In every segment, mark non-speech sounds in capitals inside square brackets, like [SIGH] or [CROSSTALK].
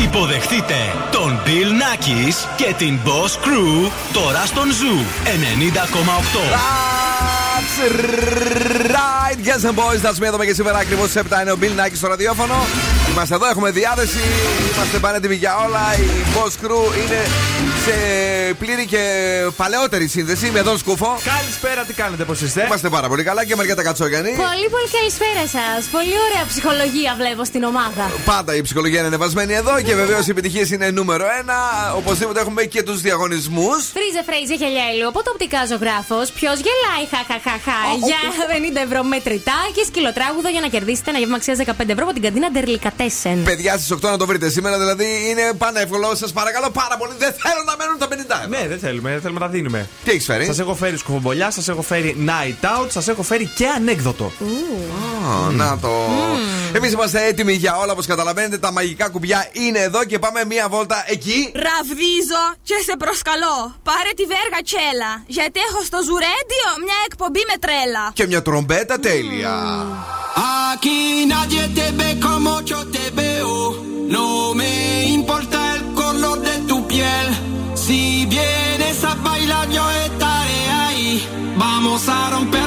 Υποδεχτείτε τον Bill Nackis και την Boss Crew τώρα στον Zoo 90,8. That's right, yes and boys. That's me εδώ και σήμερα ακριβώς στις 7 είναι ο Bill Nackis στο ραδιόφωνο. Είμαστε εδώ, έχουμε διάθεση. Είμαστε πανέτοιμοι για όλα. Η Boss Crew είναι σε πλήρη και παλαιότερη σύνδεση με τον Σκούφο. Καλησπέρα, τι κάνετε, πώς είστε; Είμαστε πάρα πολύ καλά και Μαριέτα Κατσόγιανη. Πολύ, πολύ καλησπέρα σας. Πολύ ωραία ψυχολογία βλέπω στην ομάδα. Πάντα η ψυχολογία είναι ανεβασμένη εδώ και βεβαίως οι επιτυχίες είναι νούμερο ένα. Οπωσδήποτε έχουμε και τους διαγωνισμούς. Φρίζε φρέιζε χελιέλου. Από το οπτικά ζωγράφος. Ποιος γελάει, χαχαχαχα. Για 50 ευρώ μετρητά και σκυλοτράγουδο για να κερδίσετε ένα γεύμα αξίας 15 ευρώ από την καντίνα Ντερλικατέσεν. Παιδιά στις 8 να το βρείτε σήμερα, δηλαδή είναι πανεύκολο. Σας παρακαλώ πάρα πολύ. Δεν θέλω να μένουν τα 50 ευρώ. Ναι, δεν θέλουμε, δεν θέλουμε να τα δίνουμε. Τι έχεις φέρει; Σας έχω φέρει σκουφομπολιά, σας έχω φέρει night out, σας έχω φέρει και ανέκδοτο. Α, Να το. Εμείς είμαστε έτοιμοι για όλα, όπως καταλαβαίνετε. Τα μαγικά κουμπιά είναι εδώ και πάμε μία βόλτα εκεί. Ραβδίζω και σε προσκαλώ. Πάρε τη βέργα τσέλα. Γιατί έχω στο Ζουρέντιο μια εκπομπή με τρέλα. Και μια τρομπέτα τέλεια. Aquí nadie te ve como yo te veo. No me importa el color de tu piel. passaram perto.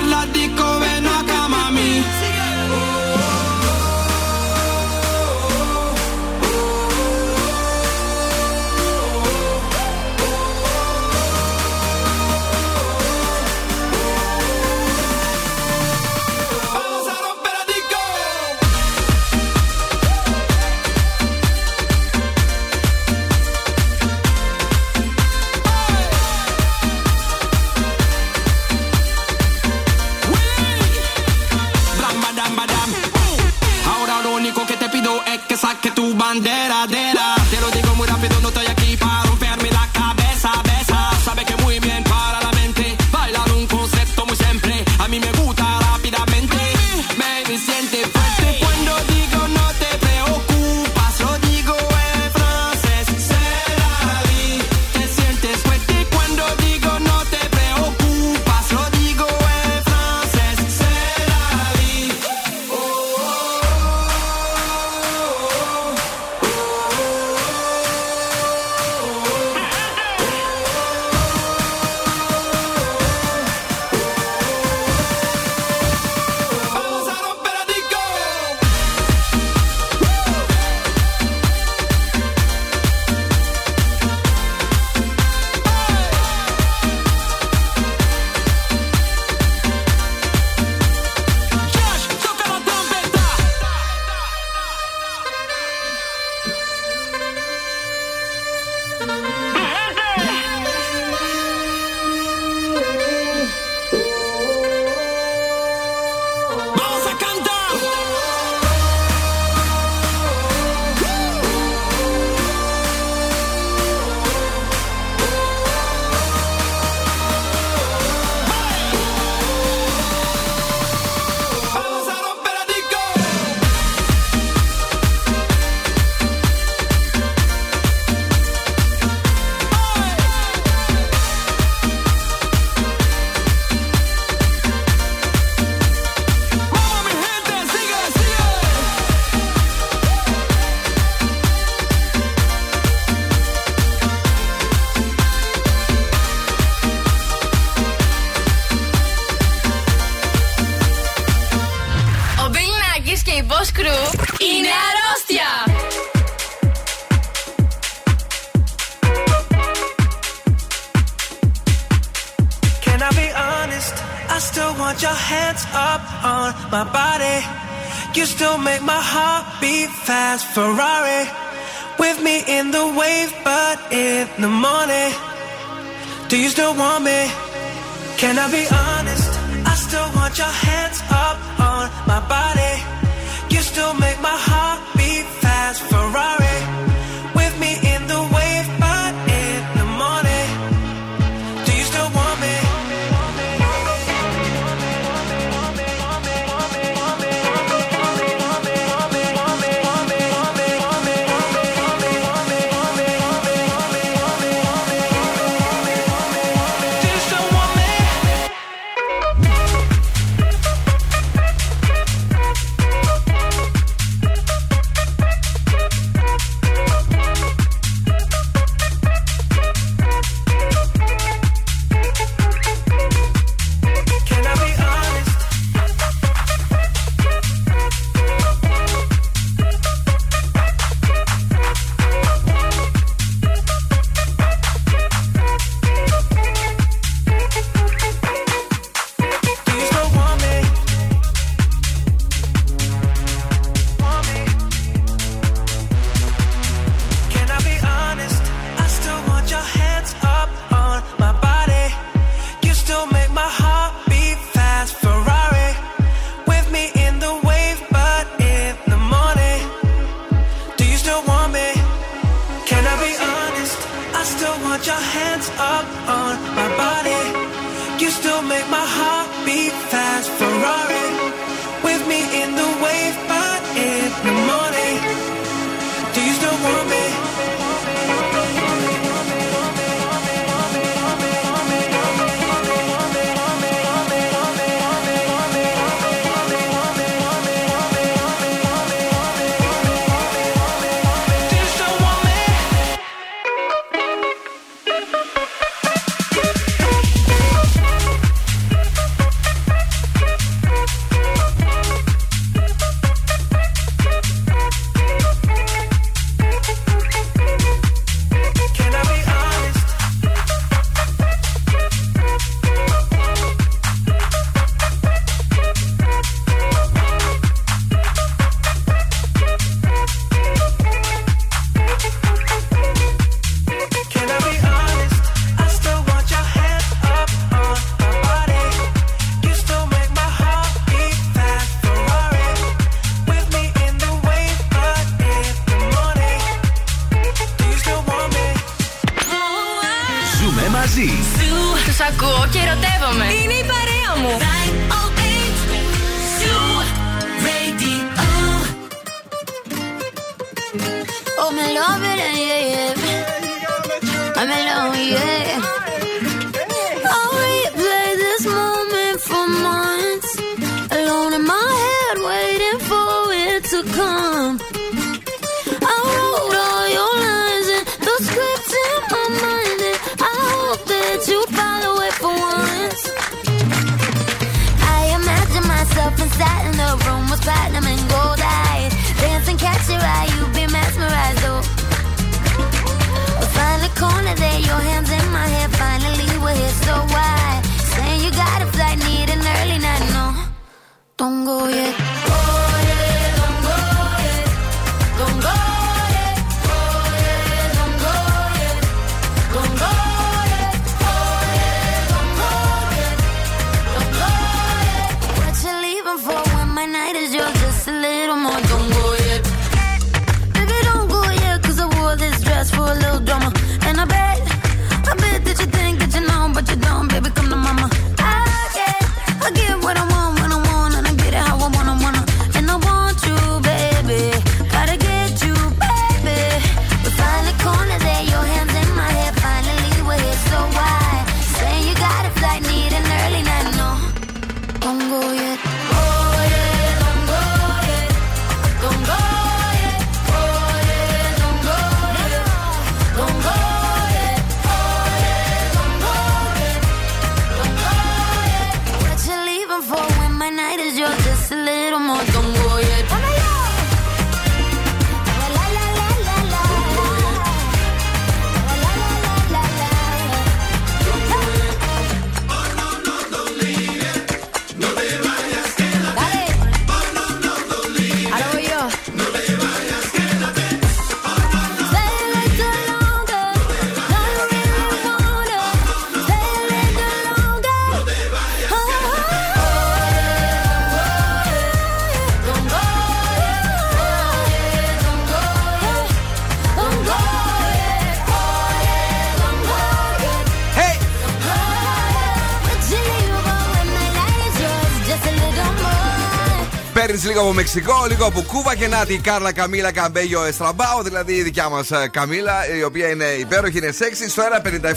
λίγο από Μεξικό, λίγο από Κούβα και να τη Κάρλα Καμίλα Καμπέγιο Εστραμπάου, δηλαδή η δικιά μας ε, Καμίλα, η οποία είναι υπέροχη, είναι σεξι. Στο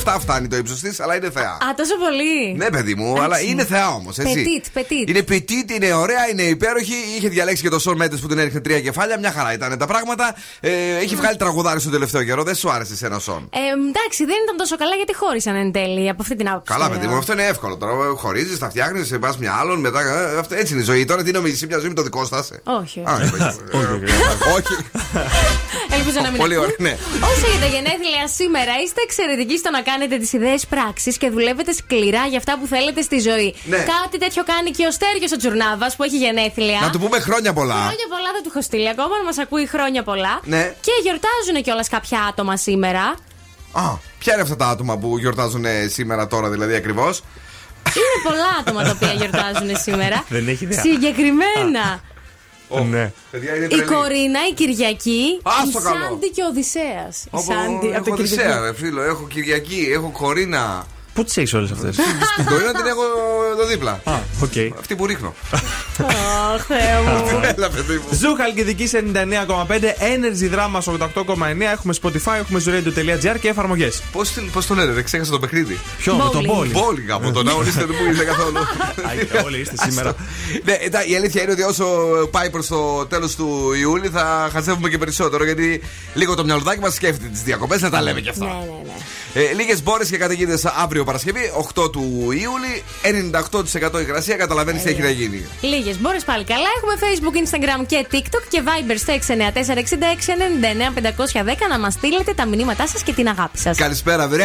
1,57 φτάνει το ύψος της, αλλά είναι θεά. Α, τόσο πολύ. Ναι, παιδί μου, αλλά είναι θεά όμως, έτσι. Πετίτ, πετίτ. Είναι πετίτ, είναι ωραία, είναι υπέροχη. Είχε διαλέξει και το Σον Μέντε που την έριχνε τρία κεφάλια, μια χαρά ήταν τα πράγματα. Ε, έχει βγάλει τραγουδάρι στο τελευταίο καιρό, δεν σου άρεσε ένα Σον. Ε, εντάξει, δεν ήταν τόσο καλά γιατί χώρισαν εν τέλει από αυτή την άποψη. Καλά, παιδί μου, αυτό είναι εύκολο τώρα. Χωρίζεις, τα φτιάχνεις, πας μια άλλον, μετά. Ε, έτσι είναι η ζωή. Τώρα τι νομίζεις, μια ζωή με το δικό ε. σα. Όχι. Όχι. Ελπίζω να μην Πολύ ωραία, ναι. Όσο για τα γενέθλια σήμερα, είστε εξαιρετικοί στο να κάνετε τις ιδέες πράξη και δουλεύετε σκληρά για αυτά που θέλετε στη ζωή. Ναι. Κάτι τέτοιο κάνει και ο Στέργιο ο Τζουρνάβας που έχει γενέθλια. Να του πούμε χρόνια πολλά. Χρόνια πολλά δεν του έχω στείλει ακόμα, μας ακούει χρόνια πολλά. Ναι. Και γιορτάζουν κιόλας κάποια άτομα σήμερα. Α, ποια είναι αυτά τα άτομα που γιορτάζουν σήμερα τώρα δηλαδή ακριβώς; Είναι πολλά άτομα τα οποία γιορτάζουν σήμερα. Δεν έχει ιδέα. Συγκεκριμένα. Oh, η Κορίνα, η Κυριακή, η Σάντι και ο Οδυσσέας. Oh, ο Σάντι, έχω από φίλο, έχω Κυριακή, έχω Κορίνα. Πού τις έχεις όλες αυτές; Την Κορίνα την έχω εδώ δίπλα. Α, οκ. Αυτή που ρίχνω. Αχ, Θεέ μου. Έλα, παιδί μου. Zoo Χαλκιδική σε 99,5. Energy Drama 88,9. Έχουμε Spotify, έχουμε zooradio.gr και εφαρμογές. Πώς, πώς το λένε, δεν ξέχασα το παιχνίδι; Ποιο, με τον Bowling. πόλη. Μπόλιγα από τον αγωνίστε δεν μου ήρθε καθόλου. Όλοι είστε σήμερα. Ναι, εντά, η αλήθεια είναι ότι όσο πάει προς το τέλος του Ιούλη θα χαζεύουμε και περισσότερο. Γιατί λίγο το μυαλουδάκι μας σκέφτεται τις διακοπές, να τα λέμε κι αυτά. Ναι, ναι, ναι. Ε, Λίγες μπόρες και καταιγίδες αύριο Παρασκευή, 8 του Ιούλη, 98% υγρασία. Καταλαβαίνεις τι έχει να γίνει. Λίγες μπόρε πάλι καλά. Έχουμε Facebook, Instagram και TikTok και Viber στο 694-6699-510 να μας στείλετε τα μηνύματά σας και την αγάπη σας. Καλησπέρα, βρε!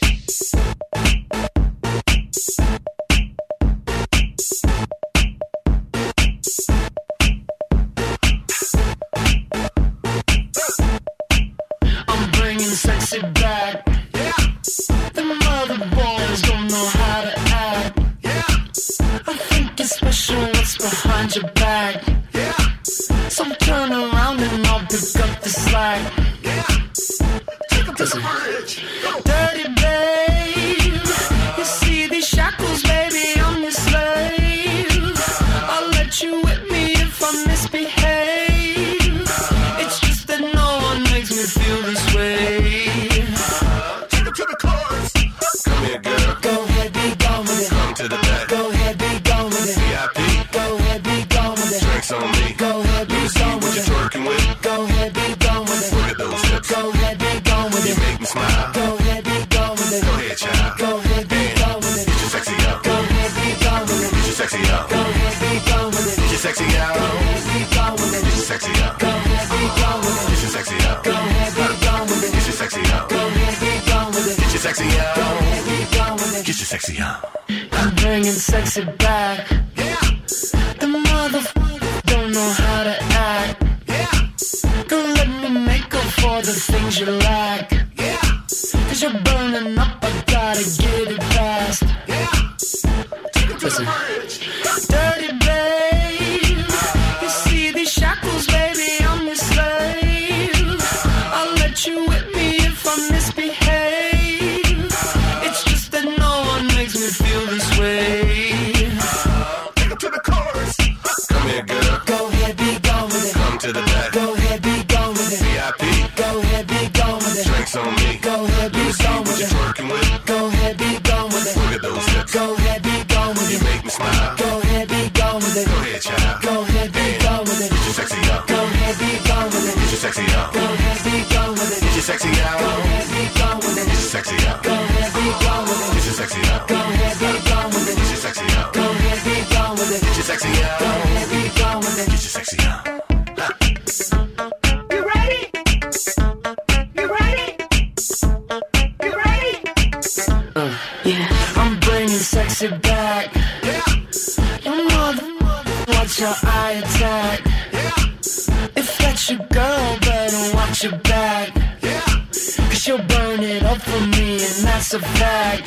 A fact.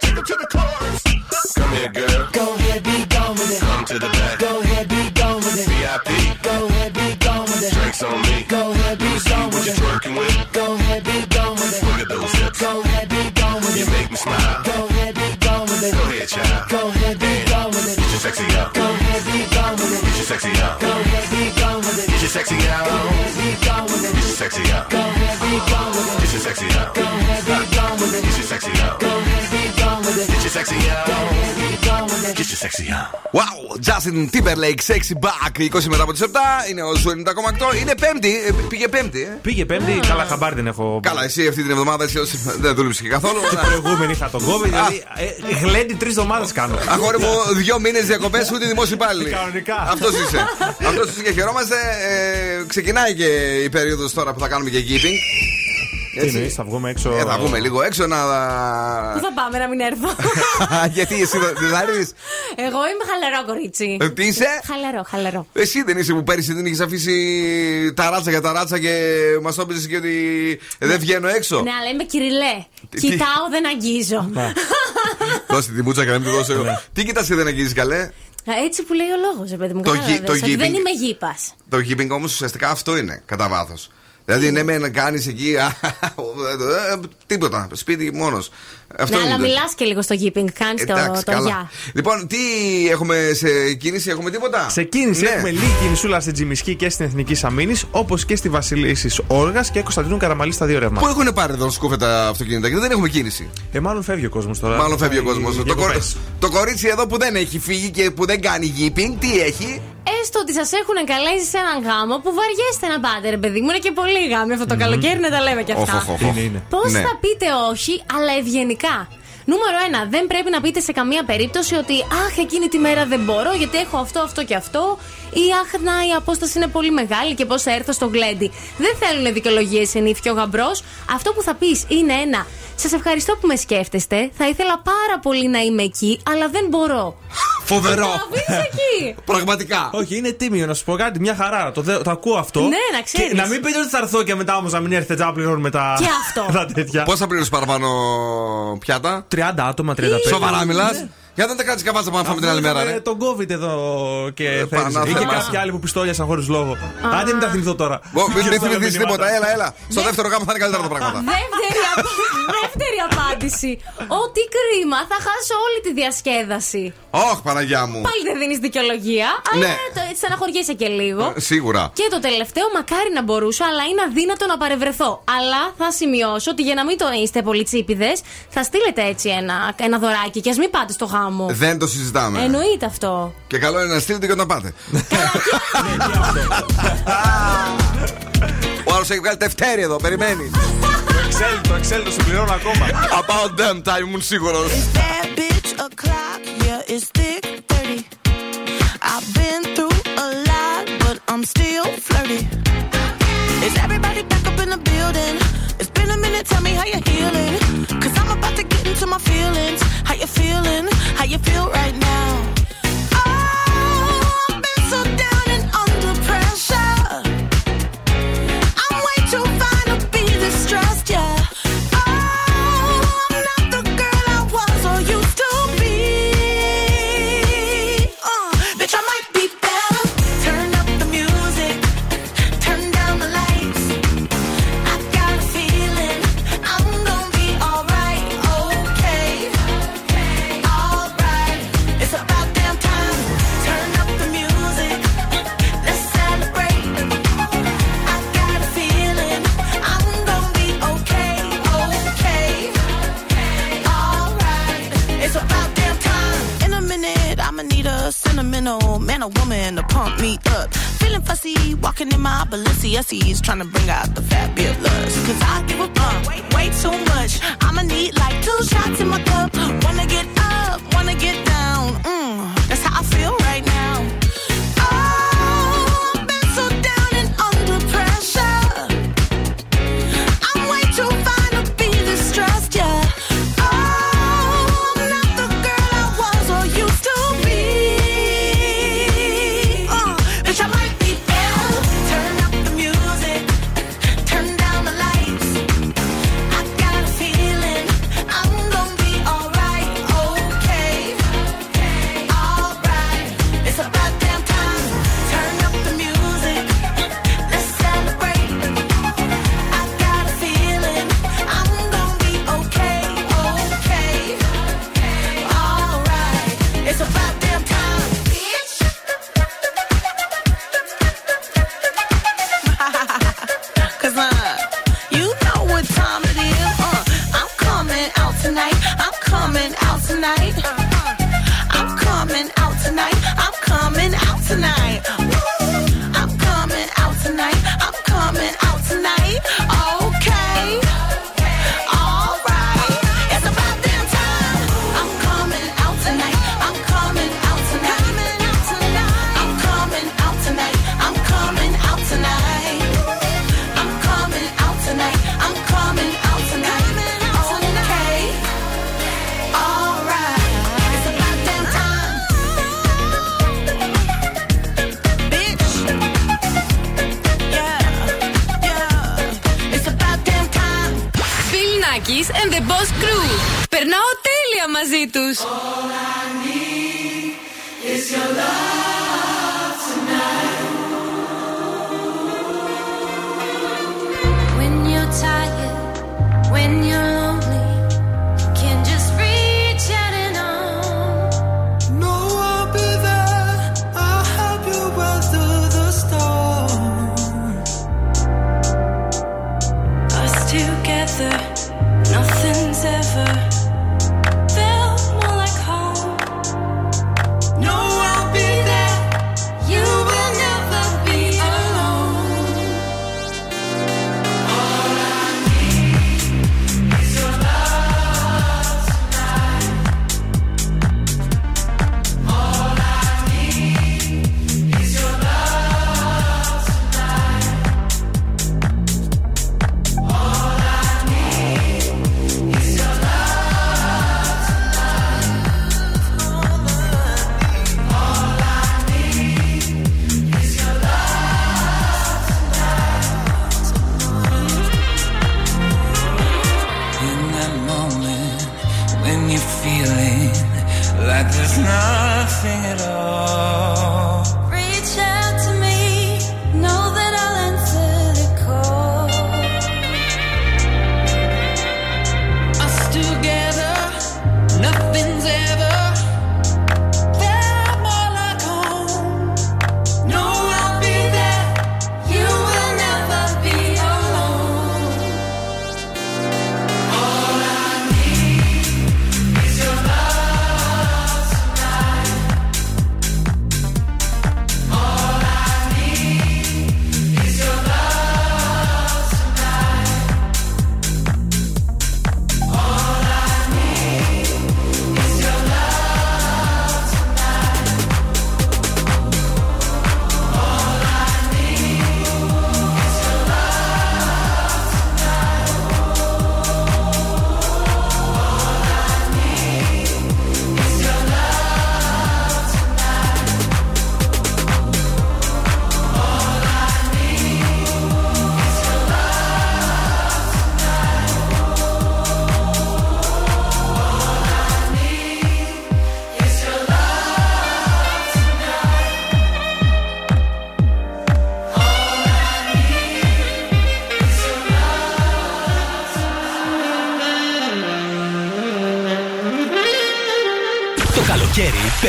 Take it to the chorus. Come here, girl. Go ahead, be gone with it. Come to the back. Go ahead, be gone with it. VIP. Go ahead, be gone with it. Drinks on me. Go ahead, be Let me see gone what you're twerking with. Go ahead, be gone with it. Look at those hips. Go ahead, be gone with You it. make me smile. Go ahead, be gone with it. Go ahead, child. Go ahead, be gone with it. Get your sexy out. Go ahead, be gone with it. Get your sexy out. Go ahead, be gone with it. Get your sexy out. Go ahead, be gone with it. Get your sexy out. Go ahead, be gone with it. Get your sexy on. Go ahead, be gone with it. Get your sexy on. Go ahead, be gone with it. Get your sexy on. Go ahead, be gone with it. Get your sexy on. Wow, Justin Timberlake, sexy back. 20 μετά από τις 7 είναι ο Zoo 90,8. Είναι Πέμπτη, ε, πήγε Πέμπτη. Ε. Πήγε Πέμπτη, καλά χαμπάρι δεν έχω. Καλά, εσύ αυτή την εβδομάδα έτσι, ως- δεν δούλεψε και καθόλου. Την προηγούμενη είχα τον κόβιντ, δηλαδή. ε, Γλέντι τρεις εβδομάδες κάνω. Αγόρι μου, δύο μήνες διακοπές ούτε δημόσιοι υπάλληλοι. Κανονικά. Αυτός είσαι. [LAUGHS] Αυτός είσαι και χαιρόμαστε. Ε, ξεκινάει και η περίοδος τώρα που θα κάνουμε και keeping. Τι εννοείς, θα βγούμε έξω; Ε, θα βγούμε λίγο έξω να. Πού θα πάμε να μην έρθω; [LAUGHS] Γιατί εσύ δεν δεν θα έρθεις; Εγώ είμαι χαλαρό κορίτσι. Ε, Τι είσαι; Χαλαρό, χαλαρό. Εσύ δεν είσαι που πέρυσι δεν είχες αφήσει τα ράτσα για τα ράτσα και μας το έπαιζες και ότι δεν βγαίνω έξω. Ναι, αλλά είμαι κυριλέ. Τι- τι- Κοιτάω, δεν αγγίζω. [LAUGHS] Δώσε τη μούτσα και να μην τη δώσω εγώ. Τι κοιτάς και δεν αγγίζεις καλέ; Α, Έτσι που λέει ο λόγος, παιδί μου. Το κατάλαβες, γη- το ότι giving. Δεν είμαι γήπας. Το giving όμως ουσιαστικά αυτό είναι κατά βάθος. Δηλαδή, ναι, με να κάνεις εκεί. α, [LAUGHS] ε, Τίποτα. Σπίτι μόνος. Αυτό Ναι, αλλά είναι. μιλάς και λίγο στο γήπινγκ. Κάνεις το, Εντάξει, το καλά. γεια. Λοιπόν, τι έχουμε σε κίνηση, έχουμε τίποτα; Σε κίνηση Ναι. έχουμε λίγη κινησούλα στην Τζιμισκή και στην Εθνική Αμήνη, όπως και στη Βασιλίσης Όργας και Κωνσταντίνου Καραμαλής στα δύο Πού ρεύματα. έχουν πάρει εδώ σκούφε τα αυτοκίνητα, γιατί δεν έχουμε κίνηση. Ε, μάλλον φεύγει ο κόσμος τώρα. Μάλλον φεύγει ο Πάει κόσμος. Το, διακοπές. κορ- το κορίτσι εδώ που δεν έχει φύγει και που δεν κάνει γήπινγκ, τι έχει; Έστω ότι σας έχουν καλέσει σε έναν γάμο που βαριέστε να πάτε, ρε παιδί μου. Είναι και πολύ γάμοι αυτό το καλοκαίρι, να τα λέμε κι αυτά. Οχ, οχ, οχ. Είναι, είναι. Πώς Ναι. θα πείτε όχι, αλλά ευγενικά. Νούμερο ένα, δεν πρέπει να πείτε σε καμία περίπτωση ότι Αχ, εκείνη τη μέρα δεν μπορώ γιατί έχω αυτό, αυτό και αυτό. Ή Αχ, να η απόσταση είναι πολύ μεγάλη και πώς θα έρθω στο γλέντι. Δεν θέλουν δικαιολογίες ενήφιο γαμπρός. Αυτό που θα πεις είναι ένα. Σας ευχαριστώ που με σκέφτεστε. Θα ήθελα πάρα πολύ να είμαι εκεί, αλλά δεν μπορώ. Φοβερό. Θα πει εκεί. [LAUGHS] Πραγματικά. Όχι, είναι τίμιο να σου πω κάτι, μια χαρά. Το, δε- το ακούω αυτό. Ναι, να ξέρεις. Και να μην πείτε ότι θα έρθω και μετά όμως να μην έρθετε να πληρώνουμε τα. Και αυτό. [LAUGHS] τα τέτοια. Πώ θα πληρώσει παραπάνω πιάτα; 30 άτομα, 35. Σοβαρά μιλάς; Ναι. Για να τα κάτσεις καβάτσα που να φάμε την άλλη μέρα, ρε. Τον COVID εδώ και Ε, θέλεις. Ή και πανάθεμα. κάποιοι άλλοι που πιστόλιασαν χωρίς λόγο. Άντε μην τα θυμηθώ τώρα. Ω, Μην μην Και στα θυμηθείς μηνύματα. τίποτα, έλα, έλα. Στο δεύτερο γάμο θα είναι καλύτερα τα πράγματα. Δεύτερη, απ- δεύτερη απάντηση. Ό,τι κρίμα, θα χάσω όλη τη διασκέδαση. Ωχ, Παναγιά μου. Πάλι δεν δίνεις δικαιολογία, αλλά Ναι. το- έτσι στεναχωριέσαι και λίγο. Ε, Σίγουρα. Και το τελευταίο, μακάρι να μπορούσα, αλλά είναι αδύνατο να παρευρεθώ. Αλλά θα σημειώσω ότι για να μην το είστε πολύ τσίπηδε, θα στείλετε έτσι ένα, ένα δωράκι και ας μην πάτε στο γάμο. Δεν το συζητάμε. Εννοείται αυτό. Και καλό είναι να στείλετε και όταν πάτε. Ο άλλος έχει βγάλει εδώ, περιμένει. Το Excel, το Excel, το συμπληρώνω ακόμα. About them time, μου σίγουρος. I'm still back up in the building? It's been a minute, tell me how you're healing. You feel right now? GCSEs, trying to bring out the fat bitch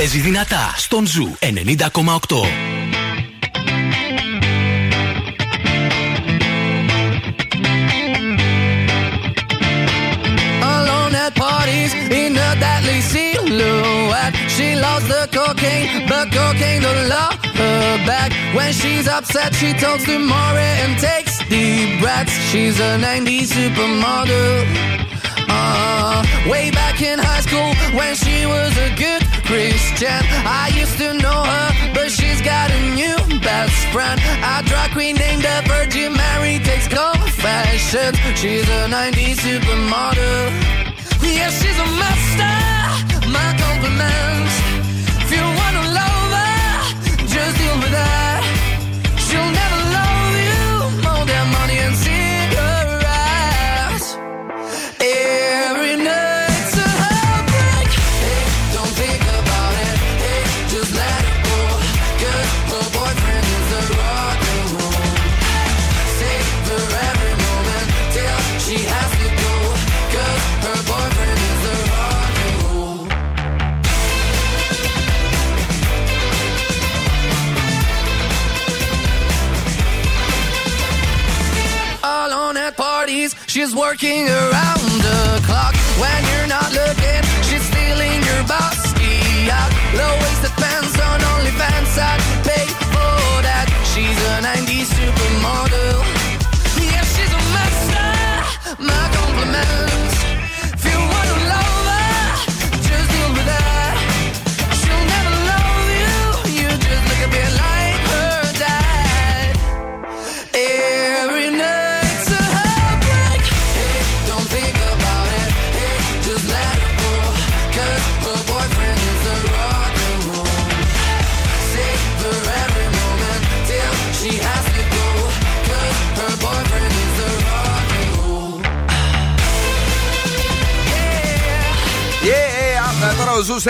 Παίζει δυνατά στον Ζου 90,8. In a deadly silhouette. She loves the cocaine, but cocaine don't love her back. When she's upset, she talks to Maury and takes deep breaths. She's a 90s supermodel. Uh, way back in high school, when she was a good Christian. I used to know her, but she's got a new best friend. A drag queen named the Virgin Mary takes confessions. She's a 90s supermodel. Yeah, she's a master.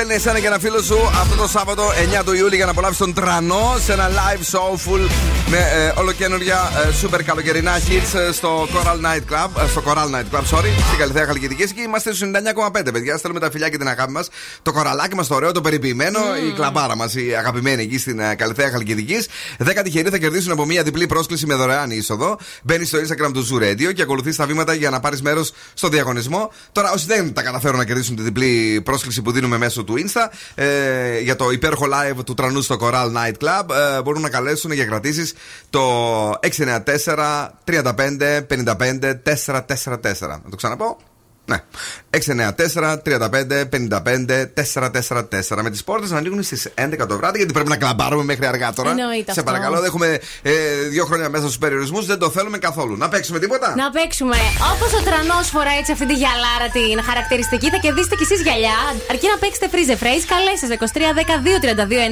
Zoo στέλνει εσένα και ένα φίλο σου αυτό το Σάββατο 9 του Ιούλη για να απολαύσεις τον Trannos σε ένα live show full με ε, ολοκαίνουργια ε, super καλοκαιρινά hits ε, στο Coral Night Club. ε, στο Coral Night Club, sorry, στην Καλλιθέα Χαλκιδικής και είμαστε στους 99,5 παιδιά. Στέλνουμε τα φιλιά και την αγάπη μας. Το κοραλάκι μας το ωραίο, το περιποιημένο, η κλαμπάρα μας, η αγαπημένη εκεί στην ε, Καλλιθέα Χαλκιδικής. 10 τυχεροί θα κερδίσουν από μια διπλή πρόσκληση με δωρεάν είσοδο. Μπαίνει στο Instagram του Zoo Radio και ακολουθείς τα βήματα για να πάρεις μέρος στο διαγωνισμό. Τώρα, όσοι δεν τα καταφέρουν να κερδίσουν τη διπλή πρόσκληση που δίνουμε μέσω του Insta ε, για το υπέροχο live του τρανού στο Coral Night Club, ε, μπορούν να καλέσουν για κρατήσεις το 694 35 55 444. Να το ξαναπώ. Ναι. 694 35 55 444. Με τις πόρτες να ανοίγουν στις 11 το βράδυ, γιατί πρέπει να κλαμπάρουμε μέχρι αργά τώρα. Εννοείται Σε αυτό. παρακαλώ, δεν έχουμε ε, δύο χρόνια μέσα στους περιορισμούς, δεν το θέλουμε καθόλου. Να παίξουμε τίποτα; Να παίξουμε. Όπως ο τρανός φοράει έτσι αυτή τη γυαλάρα την χαρακτηριστική, θα κερδίσετε κι εσείς γυαλιά. Αρκεί να παίξετε freeze the phrase, καλέστε 23 10 2 32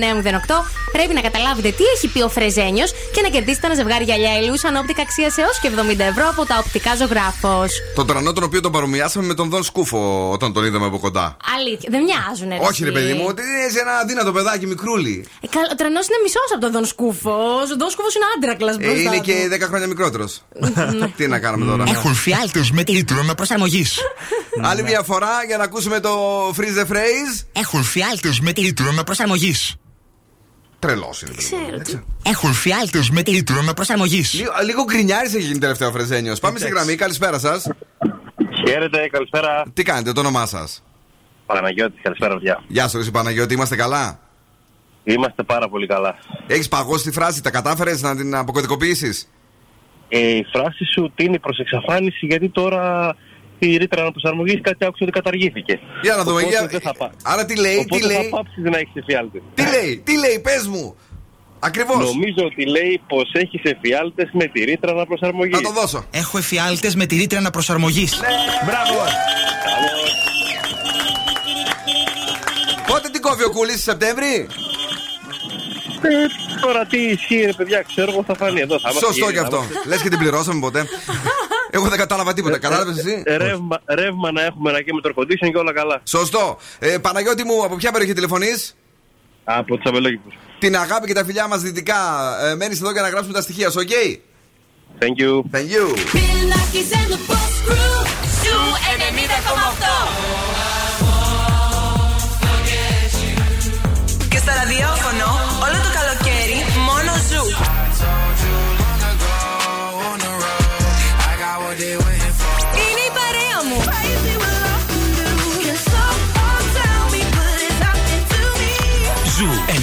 908. Πρέπει να καταλάβετε τι έχει πει ο Φρεζένιος και να κερδίσετε ένα ζευγάρι γυαλιά ηλιούσαν όπτικα αξίας έως και 70 ευρώ από τα οπτικά ζωγράφος. Τον τρανό τον οποίο τον παρομοιάσαμε με τον Δον Σκούφο όταν τον είδαμε από κοντά. Αλήθεια, δεν μοιάζουν ρε, Όχι, ρε εσύ. παιδί μου, ότι είναι ένα αδύνατο παιδάκι μικρούλι. Ε, καλά, ο τρανό είναι μισός από τον Δον Σκούφος. Ο Δον Σκούφος είναι άντρακλας Ε, μπροστά. είναι του. και 10 χρόνια μικρότερος. Τι να κάνουμε τώρα. Έχουν φιάλτες με τρίτρονο προσαρμογής. Άλλη μια φορά για να ακούσουμε το freeze the phrase. Έχουν φιάλτες με τρίτρονο προσαρμογής. Τρελός είναι. Ξέρω τι. Έχουν φιάλτες με τρίτρονο προσαρμογής. Λίγο, λίγο γκρινιάρη έχει γίνει τελευταίο Φρεζένιος. Πάμε στη γραμμή, καλησπέρα σας. Χαίρετε, καλησπέρα. Τι κάνετε, το όνομά σας; Παναγιώτης, καλησπέρα, παιδιά. Γεια σας, Παναγιώτη, είμαστε καλά; Είμαστε πάρα πολύ καλά. Έχεις παγώσει τη φράση, τα κατάφερες να την αποκωδικοποιήσεις; Ε, η φράση σου τίνει προς εξαφάνιση γιατί τώρα η ρήτρα αναπροσαρμογής κάτι άκουσα ότι καταργήθηκε. Για να δούμε, Οπότε για- δεν θα πά... Άρα τι λέει, Οπότε τι λέει; θα πάψεις να έχεις εφιάλτε. Τι λέει, τι λέει, πες μου. Ακριβώς. Νομίζω ότι λέει πως έχει εφιάλτες με τη ρήτρα αναπροσαρμογή. Θα το δώσω. Έχω εφιάλτες με τη ρήτρα αναπροσαρμογή. Μπράβο. Πότε την κόβει ο Κούλης, Σεπτέμβρη; Ε, τώρα τι ισχύει, ρε παιδιά, ξέρω εγώ θα φανεί εδώ. Θα είμαστε Σωστό γέροι, και θα αυτό. είμαστε- Λες και την πληρώσαμε ποτέ. Εγώ δεν κατάλαβα τίποτα. Κατάλαβες εσύ; Ε, Ρεύμα, ρεύμα να έχουμε ένα και με το air condition και όλα καλά. Σωστό. Ε, Παναγιώτη μου, από ποια περιοχή τηλεφωνείς; Από τους Αμπελόκηπους. Την αγάπη και τα φιλιά μας δυτικά. Ε, Μένεις εδώ για να γράψουμε τα στοιχεία σου, ok; Thank you. Thank you.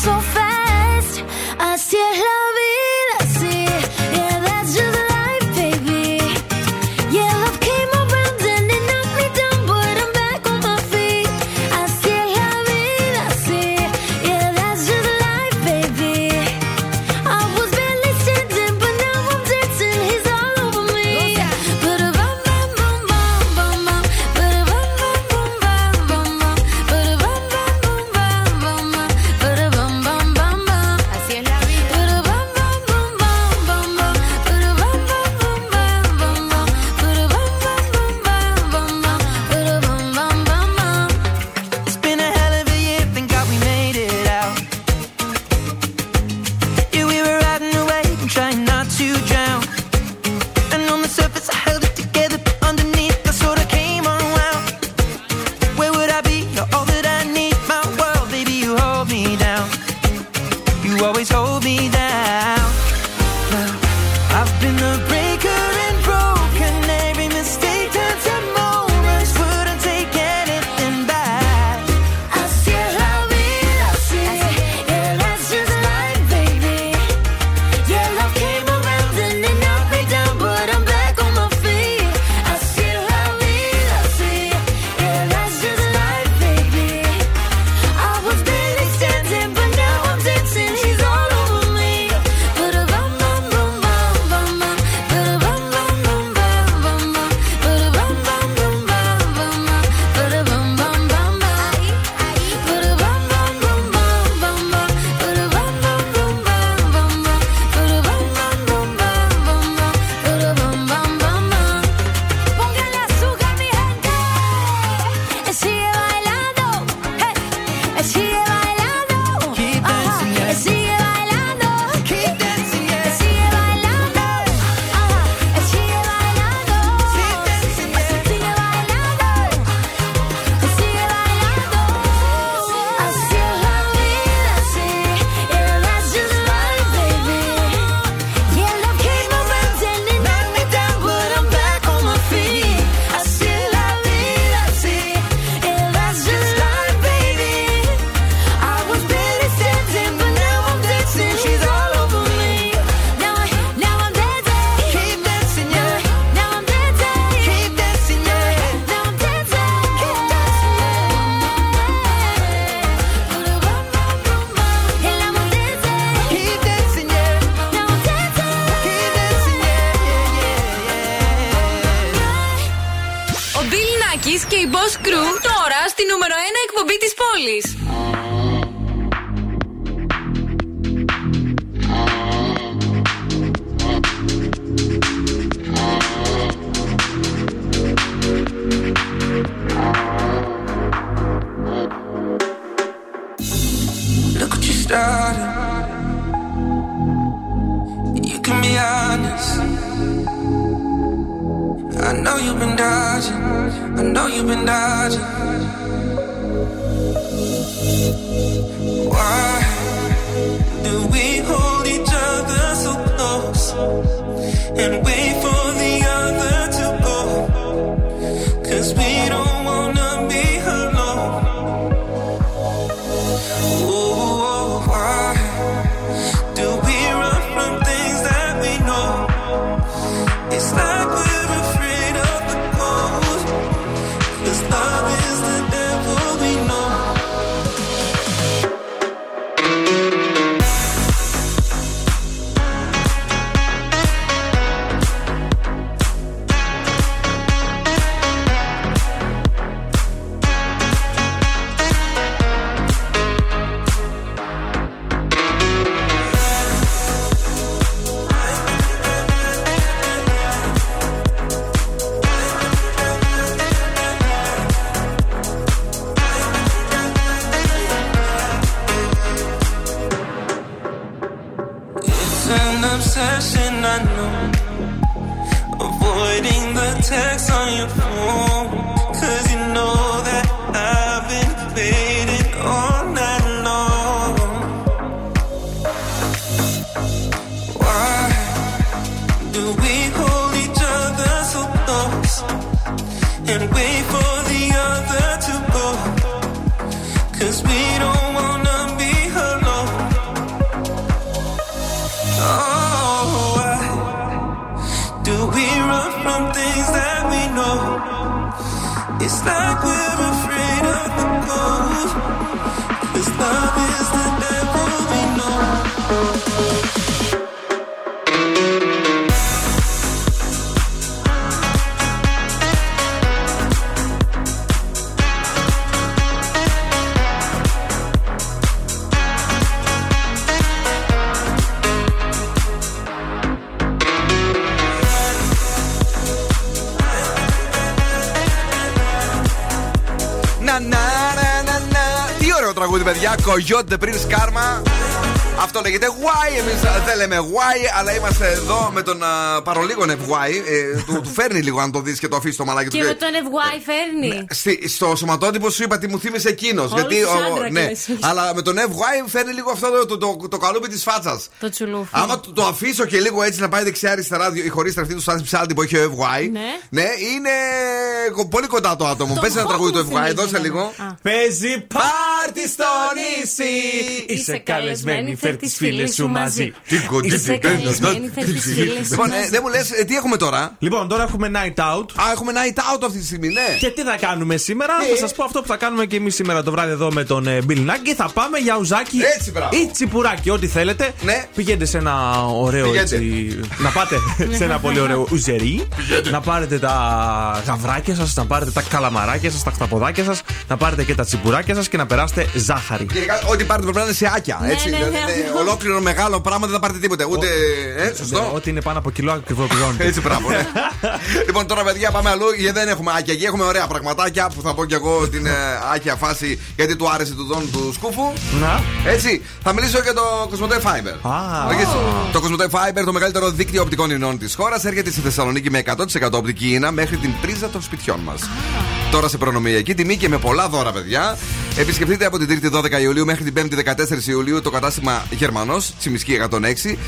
so fast. I still love you. And wait for Coyote The Prince Karma. Αυτό λέγεται Why. Εμείς δεν λέμε Why, αλλά είμαστε εδώ με τον α, παρολίγο Why. Ε, του, του φέρνει λίγο αν το δεις και το αφήσεις το μαλάκι του. Και με τον FY φέρνει. Στη- στο σωματότυπο σου είπα τι μου θύμισε εκείνος. Όλους Γιατί. τους ο- άντρακες. ναι. Αλλά με τον FY φέρνει λίγο αυτό το, το, το, το καλούπι της φάτσας. Το τσουλούφι. Άμα το, το αφήσω και λίγο έτσι να πάει δεξιά-αριστερά, η χωρίς αυτή του Σάντι Ψάλτη που έχει ο FY. Ναι. Ναι, είναι κο- πολύ κοντά το άτομο. Το Πες ένα τραγούδι του έχω FY, θυμίζει δώσε εμένα. λίγο. Α. Παίζει πάρτι στο νησί. Είσαι καλεσμένη, φέρ τις φίλες σου μαζί. Είσαι καλεσμένη, φέρ τις φίλες σου Λοιπόν, ε, μαζί. δεν μου λες, τι έχουμε τώρα; Λοιπόν, τώρα έχουμε night out. Α, έχουμε night out αυτή τη στιγμή, ναι. Και τι θα κάνουμε σήμερα, Τι; θα σας πω αυτό που θα κάνουμε και εμείς σήμερα το βράδυ εδώ με τον ε, Bill Nack. Θα πάμε για ουζάκι Έτσι, μπράβο. ή τσιπουράκι, ό,τι θέλετε. Ναι. Πηγαίνετε σε ένα ωραίο Πηγαίνετε. έτσι. να πάτε [LAUGHS] σε ένα πολύ ωραίο ουζερί. να πάρετε τα γαβράκια σας, να πάρετε τα καλαμαράκια σας, τα χταποδάκια σας, να πάρετε και τα τσιπουράκια σας και να περάσετε ζάχαρη. Γενικά, ό,τι πάρετε πρέπει να είναι σε άκια. Ναι, Έτσι. Ναι, ναι, Δηλαδή, αυτό. Ολόκληρο μεγάλο πράγμα δεν θα πάρετε τίποτε. Ούτε. Ε, Ναι, σωστό. Ό,τι είναι πάνω από κιλό ακριβό πληρώνετε. [LAUGHS] Έτσι, μπράβο. ναι. λοιπόν, τώρα παιδιά πάμε αλλού γιατί δεν έχουμε άκια. Εκεί έχουμε ωραία πραγματάκια που θα πω κι εγώ την ε, άκια φάση γιατί του άρεσε του δόν του σκούφου. Να. Έτσι, θα μιλήσω για το Cosmote Fiber. Α. Όχι, Το Cosmote Fiber, το μεγαλύτερο δίκτυο οπτικών ινών της χώρας, έρχεται στη Θεσσαλονίκη με 100% οπτική ίνα μέχρι την πρίζα των σπιτιών μας. Τώρα σε προνομιακή τιμή και με πολλά δώρα, παιδιά. Επισκεφτείτε από την 3η 12 Ιουλίου μέχρι την 5η 14 Ιουλίου το κατάστημα Γερμανός, Τσιμισκή 106.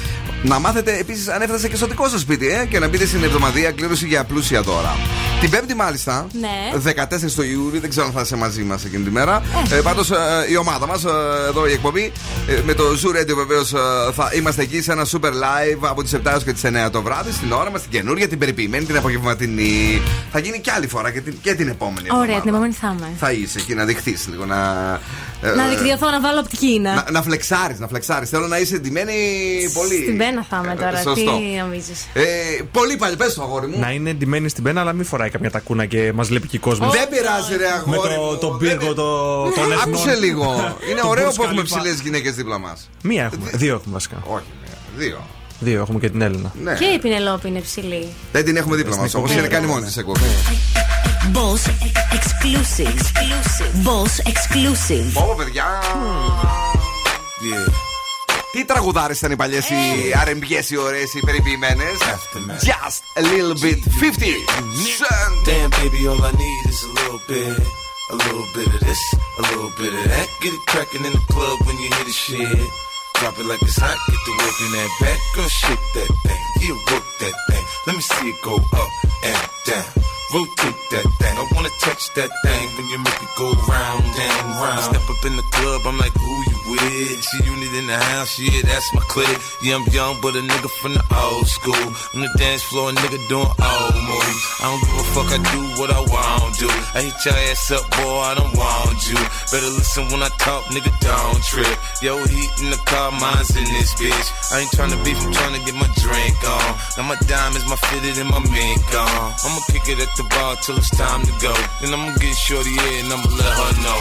Να μάθετε επίσης αν έφτασε και στο δικό σας σπίτι, ε, και να μπείτε στην εβδομαδία κλήρωση για πλούσια δώρα. Την 5η μάλιστα, Ναι. 14 του Ιούλη, δεν ξέρω αν θα είσαι μαζί μας εκείνη τη μέρα. Ε, Πάντως η ομάδα μας, εδώ η εκπομπή, ε, με το Zoo Radio βεβαίως θα είμαστε εκεί σε ένα super live από τις 7 έως και τις 9 το βράδυ στην ώρα μας, την καινούρια, την περιποιημένη, την απογευματινή. Θα γίνει και άλλη φορά και την, και την επόμενη Ωραία, εβδομάδα. την επόμενη θα είμαι. Θα είσαι εκεί να δειχθείς λίγο, να να. ε, Να δικτυωθώ να βάλω από την Κίνα. Να, να φλεξάρεις, να φλεξάρεις. Θέλω να είσαι εντυμένη πολύ. Στην πένα θα είμαι τώρα. Ε, σωστό. Τι νομίζεις; Ε, πολύ πάλι, πες το αγόρι μου. Να είναι εντυμένη στην πένα, αλλά μην φοράει καμιά τακούνα και μας βλέπει και κόσμος. Δεν πειράζει, ρε αγόρι. Με μου. το, το πύργο το, των εθνών. Άκουσε λίγο. Είναι Του ωραίο Burj που έχουμε Khalifa. ψηλές γυναίκες δίπλα μας. Μία έχουμε. Δύο έχουμε βασικά. Όχι, δύο. Δύο έχουμε και την Έλληνα. Ναι. Και η Πινελόπη είναι ψηλή. Δεν την έχουμε δίπλα μας. Στην Όπως εκπομπή. είναι κάνει μόνη της εκπομπή. Boss exclusive. Boss exclusive. Πω, παιδιά. Τι τραγουδάρε ήταν οι παλιέ οι αρεμπιέ, οι ωραίε, οι περιποιημένε. Just a little bit 50 cent. Damn, baby, all I need is a little bit. A little bit of this, a little bit of that. Get it cracking in the club when you hear the shit. Drop it like it's hot, get the work in that back. Girl, shake that thing, yeah, work that thing. Let me see it go up and down. Rotate that thing. I wanna touch that thing when you make it go round and round. I step up in the club, I'm like, who you with? She unit in the house, yeah, that's my clique. Yeah, I'm young, but a nigga from the old school. On the dance floor, a nigga doing old moves. I don't give a fuck, I do what I want to. I hit your ass up, boy, I don't want you. Better listen when I talk, nigga, don't trip. Yo, heat in the car, mine's in this bitch. I ain't tryna beef, I'm tryna get my drink on. Now my diamonds, my fitted, and my mink on. I'ma kick it at the bar till it's time to go. Then I'ma get shorty in and I'ma let her know.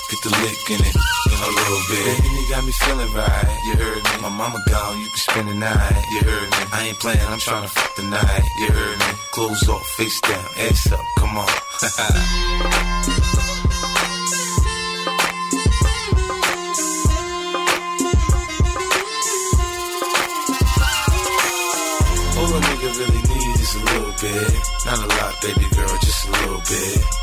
Get the licking it in a little bit. Baby, you got me feeling right. You heard me. My mama gone, you can spend the night. You heard me. I ain't playing, I'm trying to fuck the night. You heard me. Clothes off, face down, ass up, come on. [LAUGHS] All a nigga really need is a little bit. Not a lot, baby girl, just a little bit.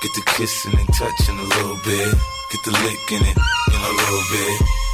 Get the kissing and touching a little bit. Get the licking it in a little bit.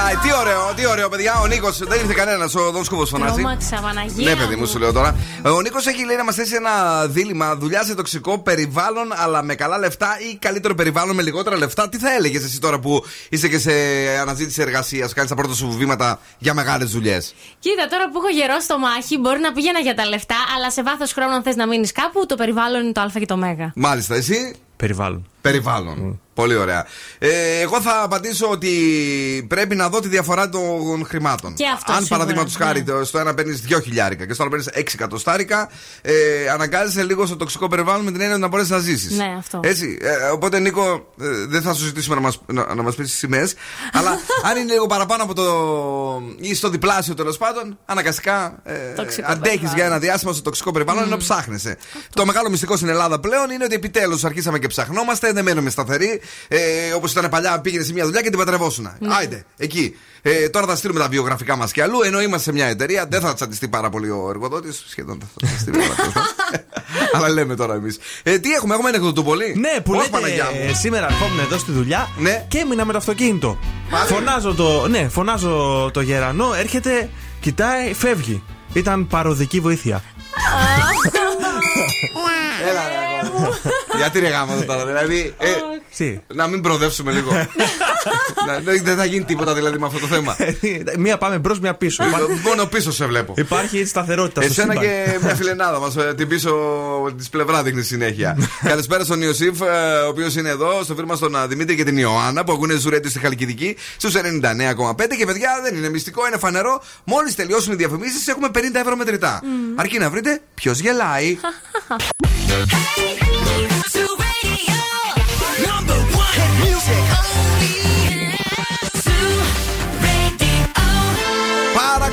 Middle of the night. Τι ωραίο, τι ωραίο, παιδιά. Ο Νίκος δεν ήρθε κανένας. Ο Δον Σκούβο φωνάζει. Τρόμαξα, Παναγία. Ναι, παιδί μου, σου λέω τώρα. Ο Νίκος έχει λέει να μας θέσει ένα δίλημα. Δουλειά σε τοξικό περιβάλλον, αλλά με καλά λεφτά ή καλύτερο περιβάλλον με λιγότερα λεφτά; Τι θα έλεγες εσύ τώρα που είσαι και σε αναζήτηση εργασίας, κάνεις τα πρώτα σου βήματα για μεγάλες δουλειές; Κοίτα, τώρα που έχω γερό στο μάχη, μπορεί να πήγαινα για τα λεφτά, αλλά σε βάθος χρόνου, αν θες να μείνεις κάπου, το περιβάλλον είναι το Α και το Μέγα. Μάλιστα, εσύ; Περιβάλλον. Περιβάλλον. Πολύ ωραία. Ε, εγώ θα απαντήσω ότι πρέπει να δω τη διαφορά των χρημάτων. Και αυτό Αν σίγουρα, παραδείγματος ναι. χάρη το- στο ένα παίρνεις 2 χιλιάρικα και στο άλλο παίρνεις 6 εκατοστάρικα, ε, αναγκάζεσαι λίγο στο τοξικό περιβάλλον με την έννοια ότι να μπορέσεις να ζήσεις. Ναι, αυτό. Έτσι. Ε, οπότε, Νίκο, ε, δεν θα σου ζητήσουμε να μας να, να μας πεις τις σημαίες [LAUGHS] αλλά αν είναι λίγο παραπάνω από το. ή στο διπλάσιο τέλος πάντων, αναγκαστικά ε, Τοξικό αντέχεις περιβάλλον. για ένα διάστημα στο τοξικό περιβάλλον ενώ ψάχνεσαι. Το μεγάλο μυστικό στην Ελλάδα πλέον είναι ότι επιτέλους αρχίσαμε και ψαχνόμαστε, δεν μένουμε σταθεροί. Ε, Όπως ήταν παλιά, πήγαινε σε μια δουλειά και την πατρευόσουνα. Ναι. Άιντε, εκεί. Ε, τώρα θα στείλουμε τα βιογραφικά μας και αλλού, ενώ είμαστε σε μια εταιρεία. Δεν θα τσαντιστεί πάρα πολύ ο εργοδότης. Σχεδόν θα τσαντιστεί πάρα πολύ. [LAUGHS] Αλλά λέμε τώρα εμείς. Ε, τι έχουμε, έχουμε ανεκδοτού πολύ. Ναι, που Όχι, λέτε Παναγιά μου; ε, σήμερα ερχόμουν εδώ στη δουλειά Ναι. και έμεινα με το αυτοκίνητο. Φωνάζω το, ναι, φωνάζω το γερανό, έρχεται, κοιτάει, φεύγει. Ήταν παροδική βοήθεια. Έλα, ρε, αγόρι. Γιατί ρε γαμώτο τώρα, δηλαδή. ε, Τι. να μην προοδεύσουμε λίγο. [LAUGHS] Να- δεν- Δεν θα γίνει τίποτα δηλαδή με αυτό το θέμα. μία πάμε μπρος, μία πίσω. Μόνο πίσω σε βλέπω. Υπάρχει σταθερότητα στο Εσένα σύμπαν. και μια φιλενάδα μας, την πίσω τη πλευρά δείχνει συνέχεια. Καλησπέρα στον Ιωσήφ, ε, ο οποίος είναι εδώ, στο φίλο μας τον ε, Δημήτρη και την Ιωάννα που ακούνε Zoo Radio στη Χαλκιδική στους 99,5. Και παιδιά, δεν είναι μυστικό, είναι φανερό. Μόλις τελειώσουν οι διαφημίσεις, έχουμε 50 ευρώ μετρητά. Αρκεί να βρείτε ποιο γελάει.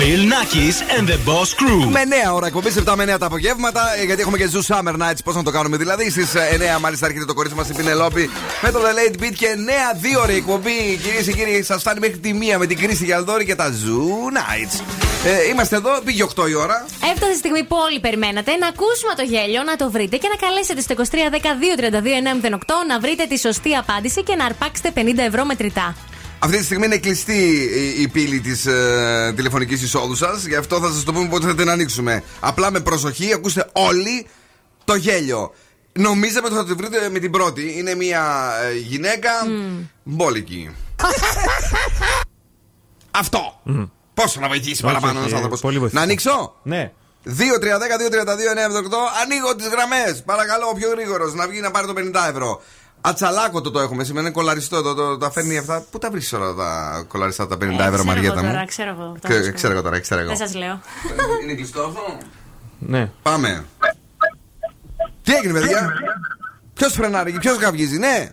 Bill Nackis and the Boss Crew. Με νέα ώρα εκπομπή, 7 με 9 τα απογεύματα. ε, Γιατί έχουμε και Zoo Summer Nights. Πώς να το κάνουμε δηλαδή. Στις 9 μάλιστα έρχεται το κορίτσι μας η Πινελόπη με το The Late Beat και νέα δύο ώρη εκπομπή. Κυρίες και κύριοι, σας φτάνει μέχρι τη μία με την κρίση Γιαλδόρη και τα Zoo Nights. Ε, είμαστε εδώ, πήγε 8 η ώρα. Έφτασε η στιγμή που όλοι περιμένατε να ακούσουμε το γέλιο, να το βρείτε και να καλέσετε στο 2310-232-908 να βρείτε τη σωστή απάντηση και να αρπάξετε 50 ευρώ μετρητά. Αυτή τη στιγμή είναι κλειστή η, η πύλη της ε, τηλεφωνικής εισόδου σας. Γι' αυτό θα σας το πούμε πότε θα την ανοίξουμε. Απλά με προσοχή, ακούστε όλοι το γέλιο. Νομίζαμε ότι θα τη βρείτε με την πρώτη. Είναι μια ε, γυναίκα μπόλικη. [LAUGHS] Αυτό. Πόσο να βοηθήσει Όχι, παραπάνω όχι, ένας ε, άνθρωπος. πολύ βοηθητικό. Να ανοίξω. Ναι. 2-3-10-2-32-9-78. Ανοίγω τις γραμμές. Παρακαλώ, ο πιο γρήγορος να βγει να πάρει το 50 ευρώ. Ατσαλάκωτο το έχουμε σήμερα, είναι κολαριστό. Το, το, τα φέρνει αυτά. Πού τα βρίσκει όλα τα κολαριστά τα 50 Ε, ευρώ, ξέρω Μαριέτα εγώ μου; τώρα, ξέρω εγώ. Ξε- τώρα Ξέρω εγώ τώρα, ξέρω εγώ. Δεν σας λέω. Είναι κλειστό αυτό. Ναι. Πάμε. Τι έγινε, παιδιά; Ποιος φρενάρει, ποιος γαβγίζει, ναι;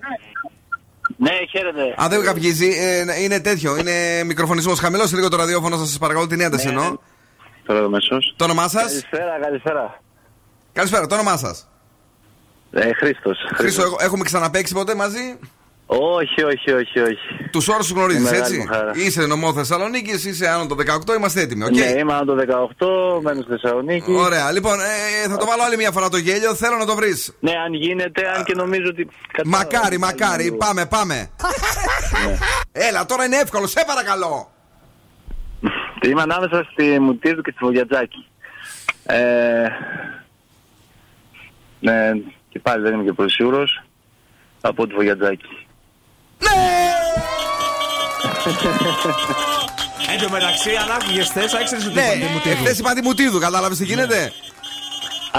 Ναι, χαίρετε. Α, δεν γαβγίζει. Ε, είναι τέτοιο. Είναι μικροφωνισμός. Χαμηλώστε λίγο το ραδιόφωνο, σας παρακαλώ την ένταση εννοώ. Τώρα αμέσως. Το όνομά σας; Καλησπέρα, καλησπέρα. Καλησπέρα, το όνομά σας; Ε, Χρήστος. Χρήστο, έχω- έχουμε ξαναπαίξει ποτέ μαζί; Όχι, όχι, όχι, όχι. Τους όρους τους γνωρίζεις, Μεγάλη έτσι; μου χαρά. Είσαι νομό Θεσσαλονίκης, είσαι άνω των 18, είμαστε έτοιμοι. οκ; Ναι, είμαι άνω το 18, μένω στη Θεσσαλονίκη. Ωραία, λοιπόν, ε, θα το βάλω άλλη μια φορά το γέλιο. Θέλω να το βρεις. Ναι, αν γίνεται, αν και νομίζω ότι. Μακάρι, μακάρι. Πάμε, πάμε. Έλα, τώρα είναι εύκολο, σε παρακαλώ. Είμαι ανάμεσα στη Μουτίδου και στη Βογιατζάκη. Ε, ναι, και πάλι δεν είμαι και πολύ σίγουρος. Από τη Βογιατζάκη. Εν τω μεταξύ, αν άκουγε χθες, έξερε ότι Ναι, είπατε μου τι εχθέ είπα τη Μουτίδου, κατάλαβες τι γίνεται;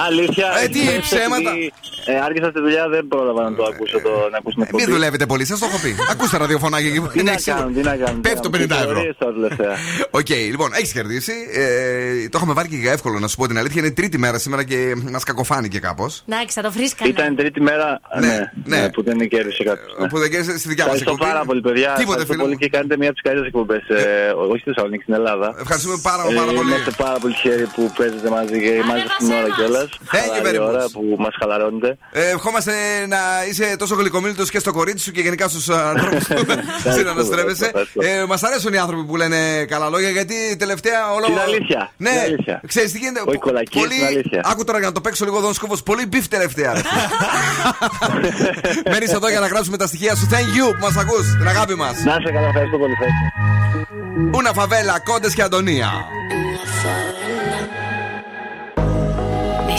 Αλήθεια. Ε, τι ξέρετε ψέματα. ότι, Ε, άρχισα στη δουλειά, δεν πρόλαβα να το ακούσω, το, να ακούσω την εκπομπή. Μην δουλεύετε πολύ, σας το έχω πει. [LAUGHS] Ακούστε ραδιοφωνάκι εκεί που Τι είναι να έξω. κάνω, τι να κάνω. Πέφτει το 50 ευρώ. Θεωρίες τώρα τελευταία. [LAUGHS] Οκ, λοιπόν, έχεις κερδίσει. Ε, το είχαμε βάλει και για εύκολο, να σου πω την αλήθεια. Είναι τρίτη μέρα σήμερα και μας κακοφάνηκε κάπως. Εντάξει, θα το βρει κανένα. Ήταν τρίτη μέρα ναι, ναι, που δεν κέρδισε κάποιο. Που δεν κέρδισε στη δικιά μας Ευχαριστώ πάρα πολύ, παιδιά. Τίποτε, Ευχαριστώ φίλε πολύ μου. και κάνετε μια από τις καλύτερες εκπομπές. Ε, όχι στη Θεσσαλονίκη, στην Ελλάδα. Ευχαριστούμε πάρα, Ε, πάρα πολύ. Είμαστε πάρα πολύ τυχεροί που παίζετε μαζί και μάλιστα στην ώρα κιόλας. Thank you very ώρα much. που μας χαλαρώνετε. Ε, ευχόμαστε να είσαι τόσο γλυκομίλητος και στο κορίτσι σου και γενικά στους ανθρώπους [LAUGHS] που συναναστρέφεσαι. [LAUGHS] ευχαριστώ. Ε, Μας αρέσουν οι άνθρωποι που λένε καλά λόγια γιατί τελευταία όλο. Την αλήθεια, Ναι, την αλήθεια. ξέρεις τι γίνεται; Όχι κολακίες, την αλήθεια. Άκου τώρα για να το παίξω λίγο εδώ σκούφο. Πολύ beef τελευταία. ρε. [LAUGHS] Μένεις εδώ για να γράψουμε τα στοιχεία σου. Thank you που μας ακούς. Την αγάπη μας. Να σε καλά, ευχαριστώ πολύ. ευχαριστώ. Ούνα φαβέλα, κόντε και Αντωνία.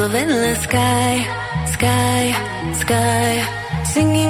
under favela sky, sky, sky. Singing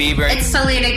Bieber. It's Selena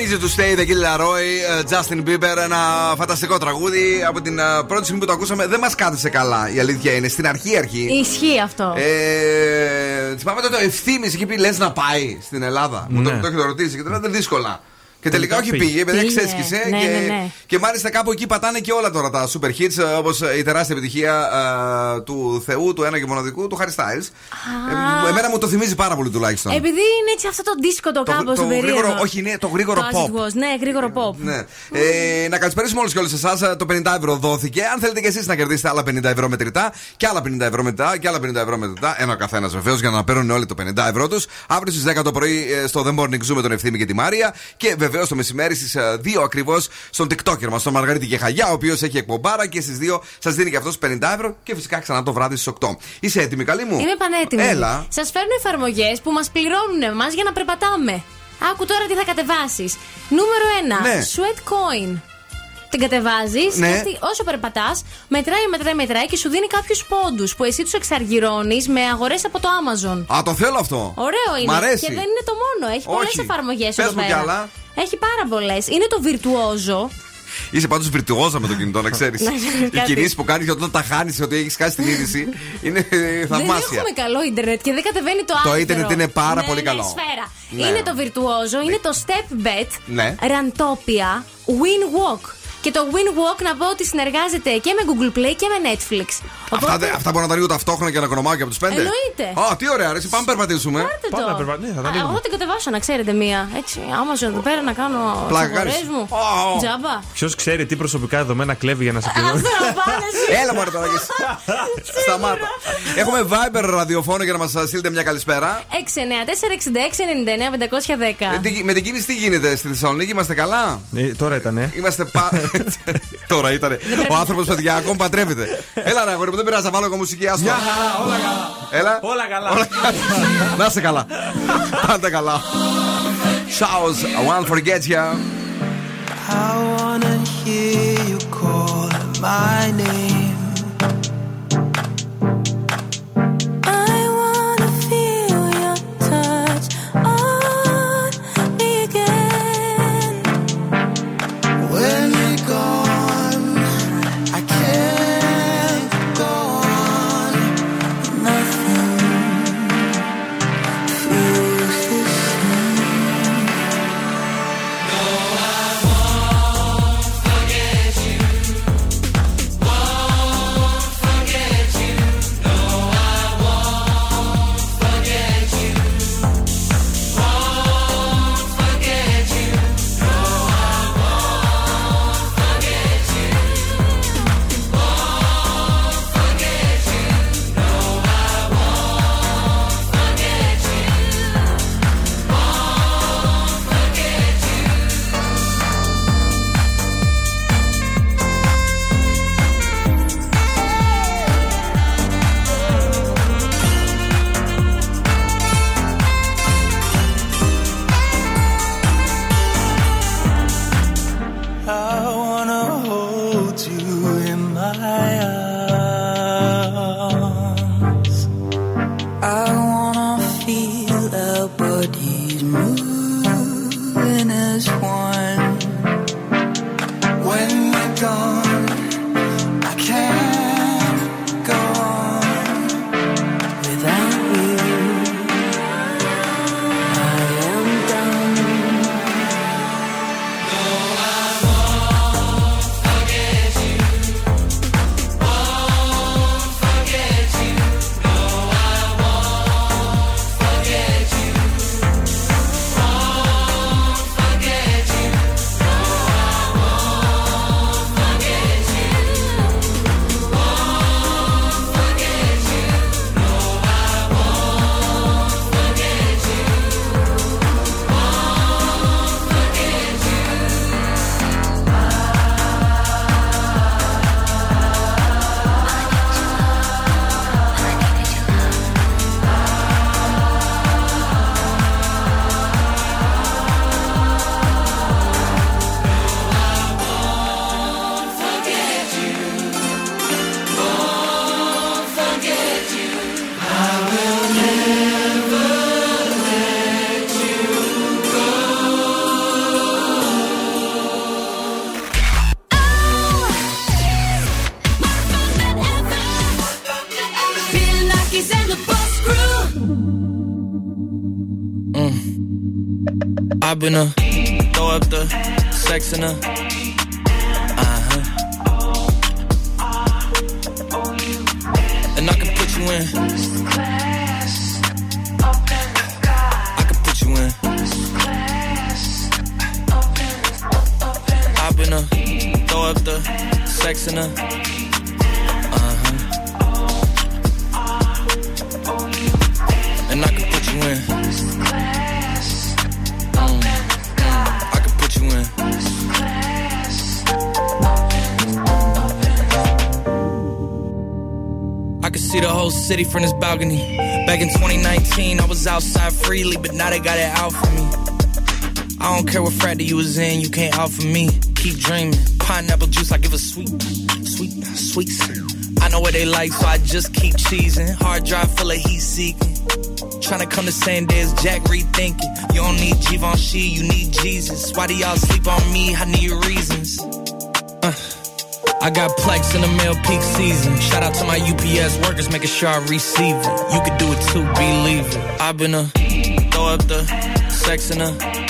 you to stay. Αν Easy to Stay, The Kid Laroi, ε, Justin Bieber, ένα φανταστικό τραγούδι. Από την ε, πρώτη στιγμή που το ακούσαμε δεν μας κάθεσε καλά. Η αλήθεια είναι. Στην αρχή αρχή. Ισχύει αυτό. Ε, θυμάμαι τότε ο ευθύνη εκεί πει λες να πάει στην Ελλάδα. Μου το, Ναι. το έχετε ρωτήσει και τώρα δεν δύσκολα. Και τελικά Τελικά όχι πήγε. πήγε, παιδιά Πήγε. ξέσχισε. Ναι, και, ναι, ναι. και μάλιστα κάπου εκεί πατάνε και όλα τώρα τα super hits όπως η τεράστια επιτυχία ε, του Θεού, του ένα και μοναδικού, του Harry Styles. Ε, εμένα μου το θυμίζει πάρα πολύ τουλάχιστον. Επειδή είναι έτσι αυτό το δίσκο το, Το- κάπω το περίεργο. γρήγορο- όχι, είναι το γρήγορο Το as pop. it was. Ναι, γρήγορο pop. Ναι. Ε, να καλησπέρισουμε όλους και όλες εσάς. Το 50 ευρώ δόθηκε. Αν θέλετε και εσείς να κερδίσετε άλλα 50 ευρώ μετρητά και άλλα 50 ευρώ μετρητά και άλλα 50 ευρώ μετρητά, ένα ο καθένας βεβαίως για να παίρνουν όλοι το 50 ευρώ τους. Αύριο στις 10 το πρωί ε, στο The Morning Zoo με τον Ευθύμη και τη Μάρια. Και βεβαίως το μεσημέρι στις 2 ακριβώς στον TikToker μας, τον Μαργαρίτη Γεχαγιά, ο οποίος έχει εκπομπάρα και στις 2 σας δίνει και αυτός 50 ευρώ και φυσικά ξανά το βράδυ στις 8. Είσαι έτοιμη, καλή μου; Είμαι πανέτοιμη. Έλα. Σας φέρνω εφαρμογές που μας πληρώνουν εμά για να περπατάμε. Άκου τώρα τι θα κατεβάσεις. Νούμερο 1. Ναι. Sweat Coin. Την κατεβάζεις Ναι. και αυτή, όσο περπατάς, μετράει, μετράει, μετράει και σου δίνει κάποιους πόντους που εσύ τους εξαργυρώνεις με αγορές από το Amazon. Α, το θέλω αυτό. Ωραίο είναι. Μ' αρέσει. Και δεν είναι το μόνο. Έχει πολλές Όχι. εφαρμογές Πες εδώ μου κι πέρα. άλλα. Έχει πάρα πολλές. Είναι το Virtuoso. Είσαι πάντως βιρτουόζα με το κινητό, να ξέρεις. [LAUGHS] Ναι, Οι κάτι. κινήσεις που κάνεις όταν τα χάνεις, ότι έχεις χάσει την είδηση, [LAUGHS] είναι ε, Δεν θαυμάσια. έχουμε καλό ίντερνετ και δεν κατεβαίνει το Το άκρο. ίντερνετ είναι πάρα Ναι, πολύ ναι, καλό. σφαίρα. Ναι. Είναι το Virtuoso, είναι το Step Bet, Ναι. Rantopia, WinWalk. Και το WinWalk να πω ότι συνεργάζεται και με Google Play και με Netflix. Αυτά, δε- αυτά μπορώ να τα ανοίγω ταυτόχρονα και να κονομάω και από του πέντε. Εννοείται. Α, τι ωραία, αρέσει. Πάμε περπατήσουμε. Πάρτε Πάμε το. να περπα- ναι, θα τα Α, ανοίγουμε. Εγώ θα την κατεβάσω να ξέρετε μία. Έτσι, Amazon εδώ πέρα να κάνω Πλάκα τις αγορές κάνεις. μου. Ω, ω. Τζάμπα. Ποιος ξέρει τι προσωπικά δεδομένα κλέβει για να σε πληρώνει. Αυτό να πάνε εσύ. Έλα μωρέ τώρα και [LAUGHS] εσύ. Σταμάτα. Έχουμε Viber ραδιοφόνο για να μας στείλετε μια καλησπέρα. 694-66-99-510. Ε, τι- Με την κίνηση τι γίνεται στη Θεσσαλονίκη, είμαστε καλά; Ε, τώρα ήταν, ε. Είμαστε πα... [LAUGHS] Τώρα ήταν. Ο άνθρωπος, παιδιά, ακόμα παντρεύεται. Έλα, ρε, αγόρι μου, δεν πειράζει, θα βάλω εγώ μουσική. Άστο. Μια χαρά, όλα καλά. Έλα. Όλα καλά. Όλα καλά. Να είσαι καλά. Πάντα καλά. Showers, one forgets ya. I wanna hear you call my name. in her. Throw up the sex in her. You can't offer me. Keep dreaming. Pineapple juice, I give a sweet, sweet, sweet. I know what they like, so I just keep cheesing. Hard drive full of heat seeking. Trying to come the same day Jack rethinking. You don't need Givenchy, you need Jesus. Why do y'all sleep on me? I need reasons. Uh, I got plex in the mail peak season. Shout out to my UPS workers, making sure I receive it. You could do it too, believe it. I've been a throw up the sex in a.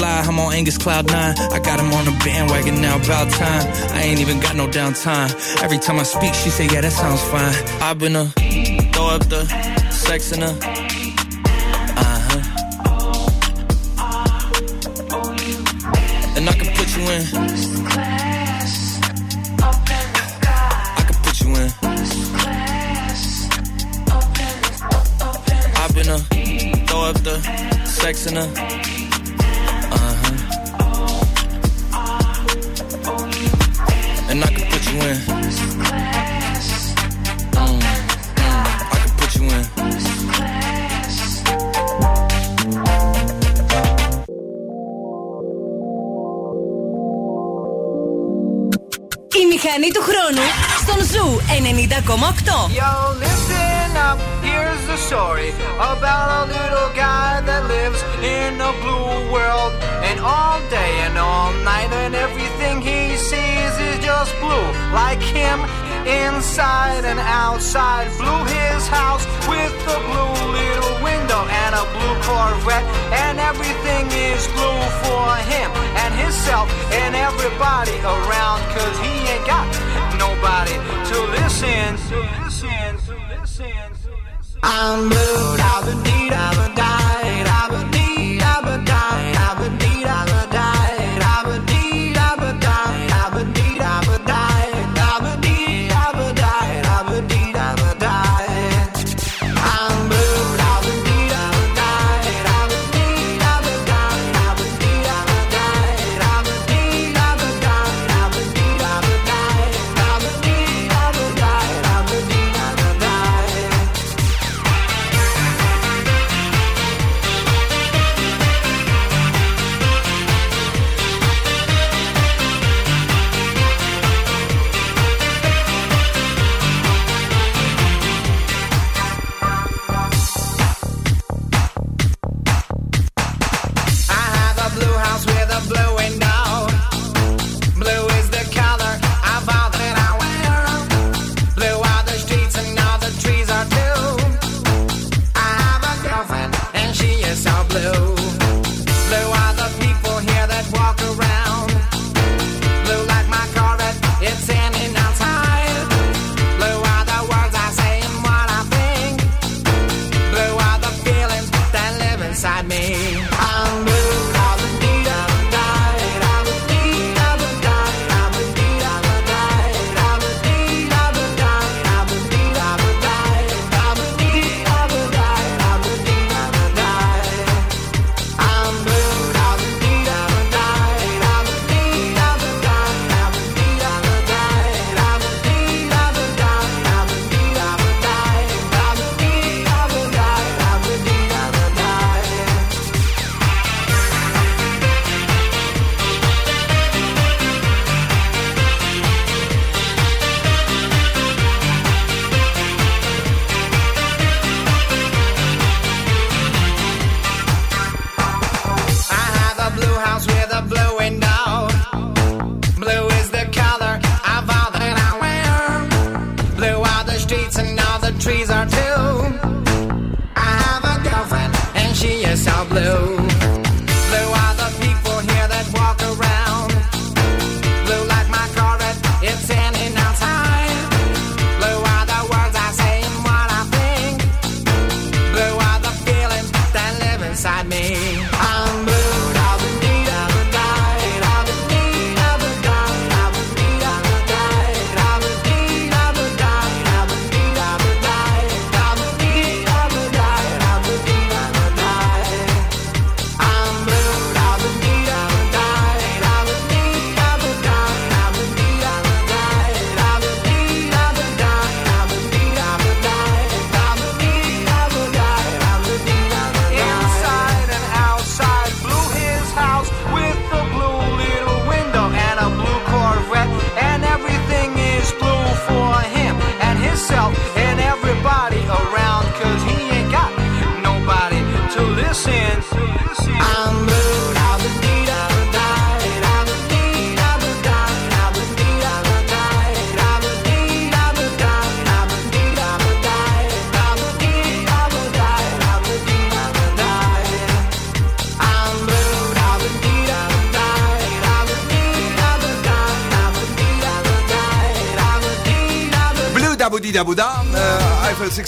Lie, I'm on Angus Cloud 9. I got him on the bandwagon now, about time. I ain't even got no downtime. Every time I speak, she say, yeah, that sounds fine. I've been a throw up the sex in a. Uh-huh. And I can put you in. I can put you in. I've been a throw up the sex in a. in. Mm, I can put you in. Η μηχανή του χρόνου στον Ζου 90,8. Yo, listen up, here's the story about a little guy that lives in a blue world. And all day and all night, and everything he sees is just blue. Like him, inside and outside. Blue his house with a blue little window and a blue Corvette. And everything is blue for him and himself and everybody around. Cause he ain't got nobody to listen. To listen, to listen, to listen. I'm blue, I've been deed, I've been died, I've been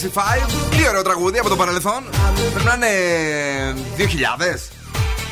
Eiffel 65. Τι ωραίο τραγούδι από το παρελθόν. Πρέπει να είναι 2000.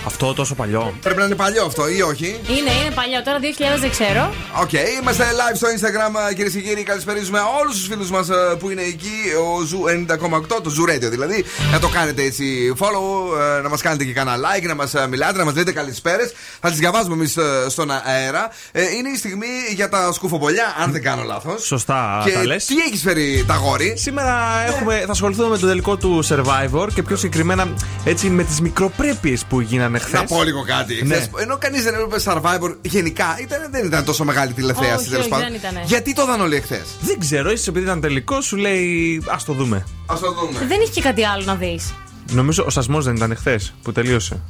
Αυτό τόσο παλιό. Πρέπει να είναι παλιό αυτό ή όχι; Είναι, είναι παλιό. Τώρα 2000 δεν ξέρω. Οκ, είμαστε live στο Instagram κυρίες και κύριοι. Καλησπέριζουμε όλους τους φίλους μας που είναι εκεί. Ο Zoo 90,8, το Zoo Radio δηλαδή. Να το κάνετε έτσι follow, ε, να μας κάνετε και κανένα like, να μας μιλάτε, να μας λέτε καλησπέρες. Θα τις διαβάζουμε εμείς στον αέρα. Ε, Είναι η στιγμή για τα σκουφοπολιά, αν δεν κάνω λάθος. Σωστά Και τα λες. τι έχεις φέρει τα γόρι; Σήμερα έχουμε, θα ασχοληθούμε με το τελικό του Survivor και πιο συγκεκριμένα έτσι με τις μικροπρέπειες που γίνανε χθες. Να πω λίγο κάτι. Ναι. Χθες, ενώ κανείς δεν έβλεπε Survivor γενικά, ήταν, δεν ήταν τόσο μεγάλη τηλεθέαση Όχι, τέλος όχι, πάντων. δεν ήτανε. Γιατί το είδαν όλοι εχθές; Δεν ξέρω, ίσως επειδή ήταν τελικό, σου λέει Α το δούμε. Α το δούμε. Δεν έχει και κάτι άλλο να δεις. Νομίζω ο σασμό δεν ήταν χθες που τελείωσε.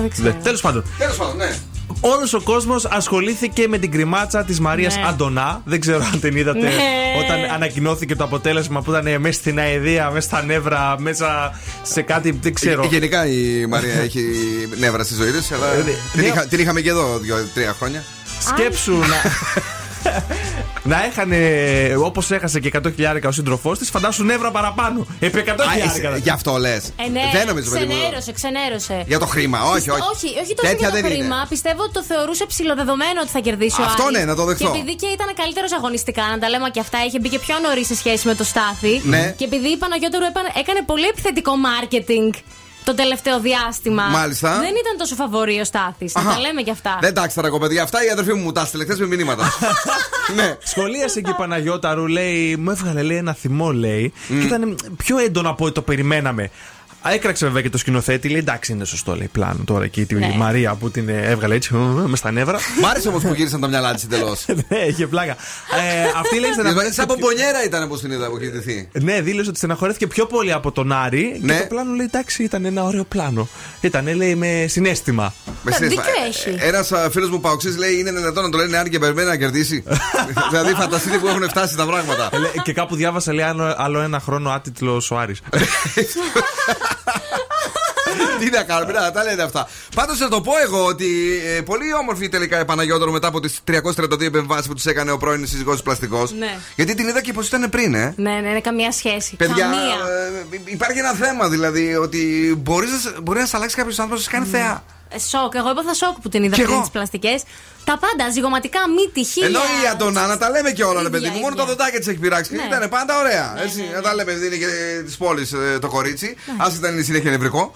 Δεν ξέρω. Τέλος πάντων. Τέλος πάντων, ναι. Όλος ο κόσμος ασχολήθηκε με την κρυμάτσα της Μαρίας Ναι. Αντωνά. Δεν ξέρω αν την είδατε Ναι. όταν ανακοινώθηκε το αποτέλεσμα που ήταν μέσα στην αεδία, μέσα στα νεύρα, μέσα σε κάτι. Δεν ξέρω. Ε, Γενικά η Μαρία [LAUGHS] έχει νεύρα στη ζωή της, αλλά Ε, την, ναι. είχα- την είχαμε και εδώ δύο-τρία χρόνια. Σκέψου να. [LAUGHS] να έχανε όπως έχασε και 100 χιλιάρικα ο σύντροφός της, φαντάσου νεύρα παραπάνω. Επί 100 Α, χιλιάρικα. εσύ- Γι' αυτό λες. Ε, ναι, Δεν νομίζω, παιδί μου. ξενέρωσε, ξενέρωσε. Για το χρήμα, όχι, όχι. όχι, όχι τόσο Τέτοια για το δεν χρήμα. είναι. Πιστεύω ότι το θεωρούσε ψηλοδεδομένο ότι θα κερδίσει ο Αυτό Άρης. ναι, να το δεχθώ. Και επειδή και ήταν καλύτερος αγωνιστικά, να τα λέμε και αυτά, είχε μπει και πιο νωρίς σε σχέση με το Στάθη. Ναι. Και επειδή η Παναγιώτερου έπανε- έκανε πολύ επιθετικό marketing το τελευταίο διάστημα. Μάλιστα. Δεν ήταν τόσο φαβορή ο Στάθης. Να Αχα. τα λέμε και αυτά. Δεν τάξτε τα παιδιά. Αυτά η αδερφή μου μου τα έστειλε χθες με μηνύματα. [LAUGHS] ναι. Σχολίασε και η Παναγιώταρου, λέει, μου έβγαλε λέει, ένα θυμό, λέει, και ήταν πιο έντονο από ό,τι το περιμέναμε. Έκραξε βέβαια και το σκηνοθέτη, λέει εντάξει είναι σωστό λέει πλάνο τώρα εκεί τη Ναι. Μαρία που την ε, έβγαλε έτσι μες στα νεύρα. Μ' άρεσε όμως που γύρισαν τα μυαλά της εντελώς. [LAUGHS] ναι, είχε πλάκα. Ε, αυτή λέει στεναχωρέθηκε Σαν πομπονιέρα ήταν όπως την είδα από εκεί τυθεί. Ναι, δήλωσε ότι στεναχωρέθηκε πιο πολύ από τον Άρη Ναι. και το πλάνο λέει εντάξει ήταν ένα ωραίο πλάνο. Ήταν λέει με συνέστημα. Με συνέστημα. δίκιο έχει. Ένας φίλος μου Παοξής λέει: Είναι δυνατόν να το λένε Άρη και περιμένει να κερδίσει. [LAUGHS] δηλαδή, φανταστείτε που έχουν φτάσει τα πράγματα. Ε, λέει, και κάπου διάβασα λέει άλλο, άλλο ένα χρόνο άτιτλος ο Άρης. [LAUGHS] Τι να κάνουμε, να τα λένε αυτά. Πάντως να το πω εγώ ότι ε, πολύ όμορφη τελικά η Παναγιώτρο μετά από τις 332 επεμβάσεις που τη έκανε ο πρώην σύζυγός τη πλαστικός. Ναι. Γιατί την είδα και πως ήταν πριν, ε. Ναι, ναι, ναι, καμία σχέση. Παιδιά, Καμία. ε, υπάρχει ένα θέμα δηλαδή ότι μπορείς να, σε- μπορεί να σε αλλάξει κάποιος άνθρωπος να σε κάνει θεά. Ε, σοκ. Εγώ έπαθα σοκ που την είδα Κι πριν εγώ. τις πλαστικές. Τα πάντα, ζυγοματικά, μύτη, χίλια. Ενώ η Αντωνά, να τα λέμε και όλα, ρε Ίδια, παιδί μου. Μόνο ίδια. τα δοντάκια της έχει πειράξει. Ναι. Ήταν πάντα ωραία. έτσι, να τα λέμε, επειδή είναι και της πόλης το κορίτσι. Α ήταν είναι συνέχεια νευρικό.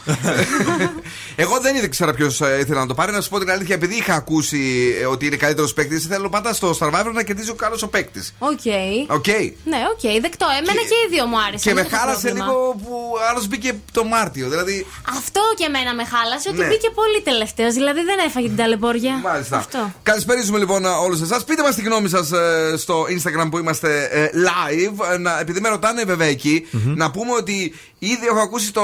[LAUGHS] Εγώ δεν ήξερα ποιος ήθελα να το πάρει. Να σου πω την αλήθεια, επειδή είχα ακούσει ε, ότι είναι καλύτερος παίκτης, θέλω πάντα στο Survivor να κερδίζει ο καλός ο παίκτης. OK. OK. Ναι, οκ, δεκτό. Εμένα και, οι δύο μου άρεσαν. Και με δεν έχω χάλασε πρόβλημα. λίγο που άλλος μπήκε το Μάρτιο. Δηλαδή. Αυτό και εμένα με χάλασε ότι Ναι. μπήκε πολύ πολύ τελευταίος, δηλαδή δεν έφαγε την ταλαιπώρια. Μάλιστα. Αυτό. Καλησπέριζουμε λοιπόν όλους εσάς. Πείτε μας τη γνώμη σας στο Instagram που είμαστε ε, live. Ε, να, επειδή με ρωτάνε βέβαια εκεί, να πούμε ότι ήδη έχω ακούσει το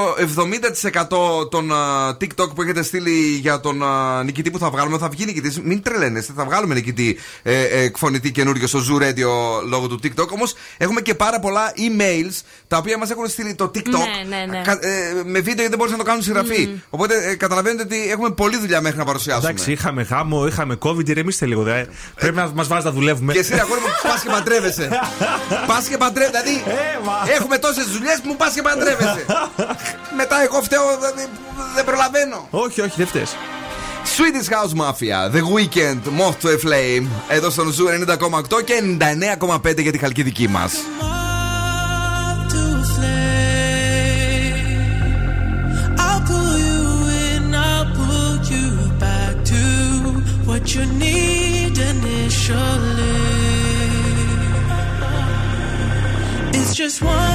70% των α, TikTok που έχετε στείλει για τον α, νικητή που θα βγάλουμε. Θα βγει νικητής. Μην τρελαίνεστε, θα βγάλουμε νικητή ε, ε, εκφωνητή καινούριο στο Zoo Radio λόγω του TikTok. Όμως έχουμε και πάρα πολλά emails τα οποία μας έχουν στείλει το TikTok Ναι, ναι, ναι. κα- ε, με βίντεο γιατί δεν μπορούσαν να το κάνουν συγγραφή. Οπότε ε, καταλαβαίνετε ότι έχουμε πολλή δουλειά μέχρι να παρουσιάσουμε. Εντάξει, είχαμε χάμο, είχαμε COVID, ηρεμήστε λίγο. Δε. Πρέπει να μας βάζει να δουλεύουμε. Και εσύ, αγόρι μου, πας και παντρεύεσαι. πας και παντρεύεσαι. Δηλαδή, έχουμε τόσες δουλειές που μου πας και παντρεύεσαι. Μετά εγώ φταίω, δηλαδή, δεν προλαβαίνω. όχι, όχι, δεν φταίς. Swedish House Mafia, The Weeknd, Moth to a Flame. Εδώ στον Zoo 90,8 και 99,5 για τη Χαλκιδική μας. One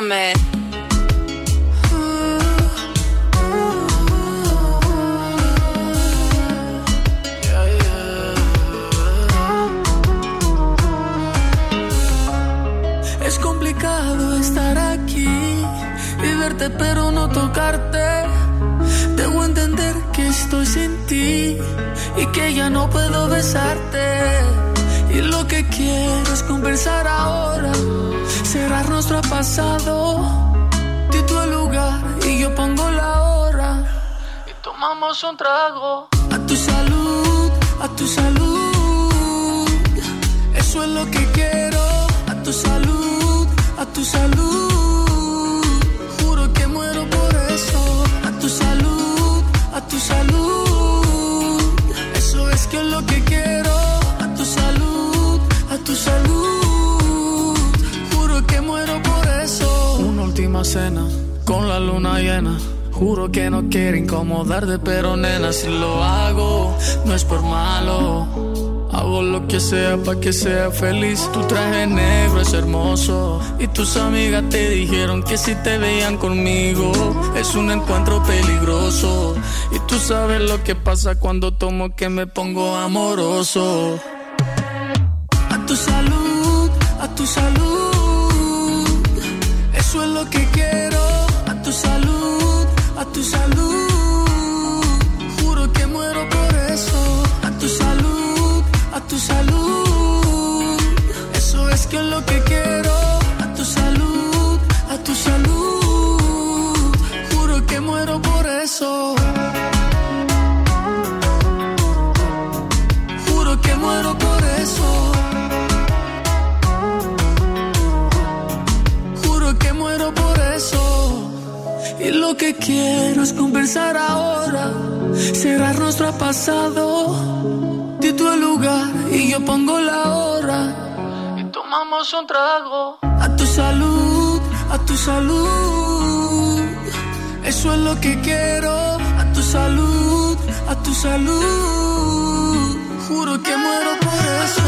Damn. Un trago. A tu salud, a tu salud. Eso es lo que quiero. A tu salud, a tu salud. Juro que muero por eso. A tu salud, a tu salud. Eso es que es lo que quiero. A tu salud, a tu salud. Juro que muero por eso. Una última cena con la luna llena. Juro que no quiero incomodarte, pero nena, si lo hago, no es por malo. Hago lo que sea para que sea feliz. Tu traje negro es hermoso. Y tus amigas te dijeron que si te veían conmigo, es un encuentro peligroso. Y tú sabes lo que pasa cuando tomo que me pongo amoroso. A tu salud, a tu salud. Eso es lo que quiero. A tu salud, a tu salud. Juro que muero por eso. A tu salud, a tu salud. Eso es que es lo que quiero. A tu salud, a tu salud. Juro que muero por eso. Que quiero es conversar ahora. Cerrar nuestro pasado. Di tu lugar y yo pongo la hora. Y tomamos un trago. A tu salud, a tu salud. Eso es lo que quiero. A tu salud, a tu salud. Juro que muero por eso.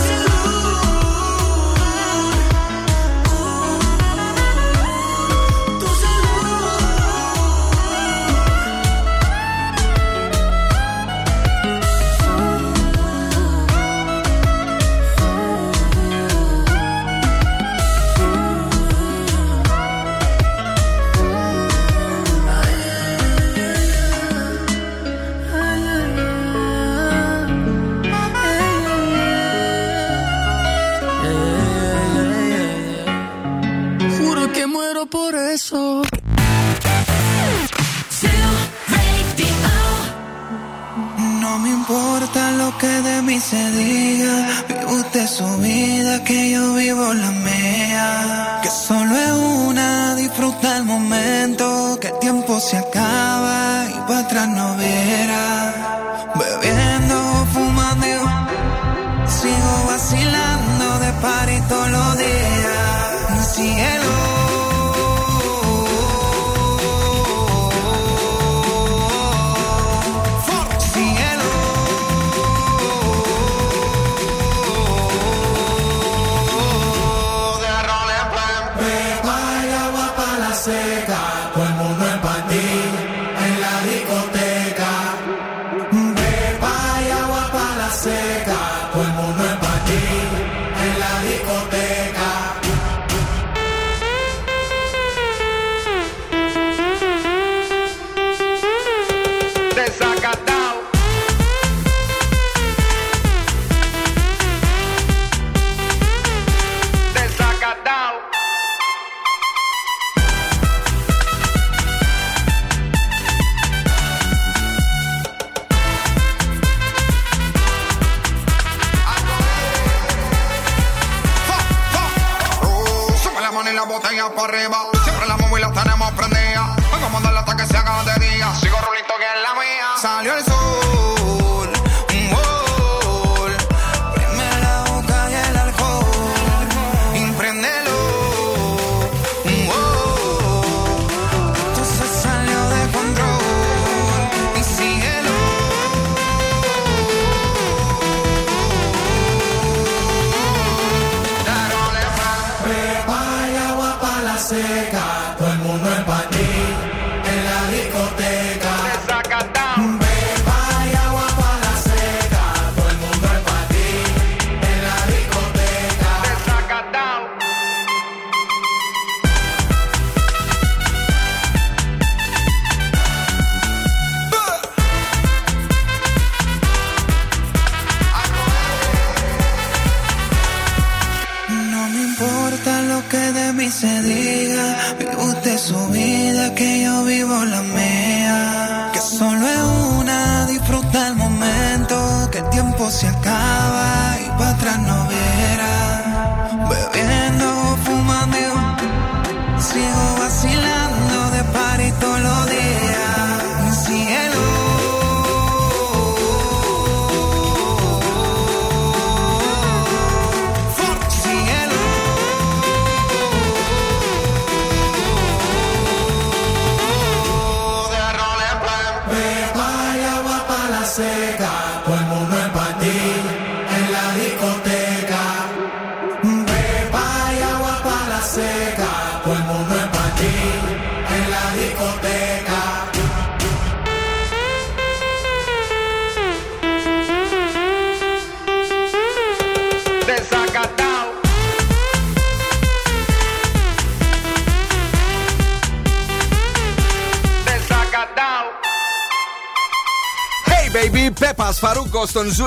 Farruko στον Zoo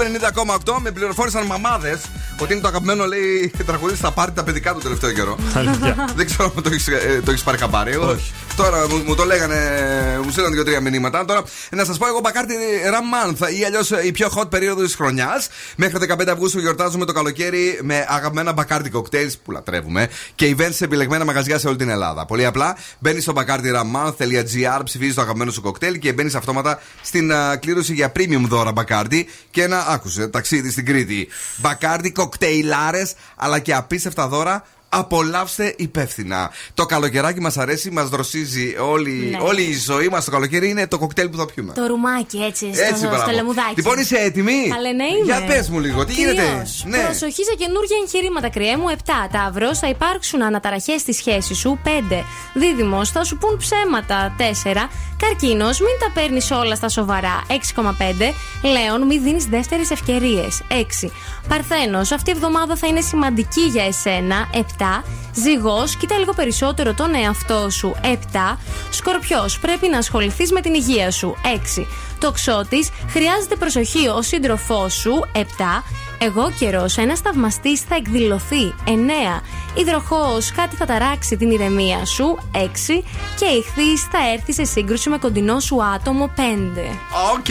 90,8 με πληροφόρησαν μαμάδες ότι είναι το αγαπημένο λέει [LAUGHS] τραγουδί στα πάρτι τα παιδικά του τελευταίο καιρό. Αλήθεια. Δεν ξέρω αν το έχεις το έχεις πάρει χαμπάρι. Εγώ- Τώρα μου, μου το λέγανε, μου στείλαν δύο-τρία μηνύματα. Τώρα να σας πω εγώ Bacardi Rum Month ή αλλιώς η πιο hot περίοδος της χρονιάς. Μέχρι το 15 Αυγούστου γιορτάζουμε το καλοκαίρι με αγαπημένα Bacardi cocktails που λατρεύουμε και events σε επιλεγμένα μαγαζιά σε όλη την Ελλάδα. Πολύ απλά μπαίνεις στο bacardi.rummonth.gr, ψηφίζεις το αγαπημένο σου κοκτέιλ και μπαίνεις αυτόματα στην α, κλήρωση για premium δώρα Bacardi και ένα, άκουσε, ταξίδι στην Κρήτη. Μπακάρτι κοκτέιλάρες αλλά και απίστευτα δώρα Απολαύστε υπεύθυνα. Το καλοκαιράκι μας αρέσει, μας δροσίζει όλη, Ναι. όλη η ζωή μας. Το καλοκαίρι είναι το κοκτέιλ που θα πιούμε. Το ρουμάκι έτσι, στο, Έτσι, στο μπράβο. λεμουδάκι. Λοιπόν, είσαι έτοιμη; Καλέ, ναι, είμαι. Για πες μου λίγο, τι γίνεται; Κυρίως. Ναι. Προσοχή σε καινούργια εγχειρήματα, κρυέ μου. 7. Ταύρος, θα υπάρξουν αναταραχές στη σχέση σου. 5. Δίδυμος, θα σου πούν ψέματα. 4. Καρκίνος, μην τα παίρνεις όλα στα σοβαρά. 6,5. Λέων, μην δίνεις δεύτερες ευκαιρίες. 6. Παρθένος, αυτή η εβδομάδα θα είναι σημαντική για εσένα. 7. Ζυγός, κοίτα λίγο περισσότερο τον εαυτό σου. 7. Σκορπιός, πρέπει να ασχοληθείς με την υγεία σου. 6. Τοξότης, χρειάζεται προσοχή ο σύντροφός σου. 7. Εγώ καιρός, ένας θαυμαστής θα εκδηλωθεί. 9. Υδροχός, κάτι θα ταράξει την ηρεμία σου. 6. Και ηχθή, θα έρθει σε σύγκρουση με κοντινό σου άτομο. 5. Οκ,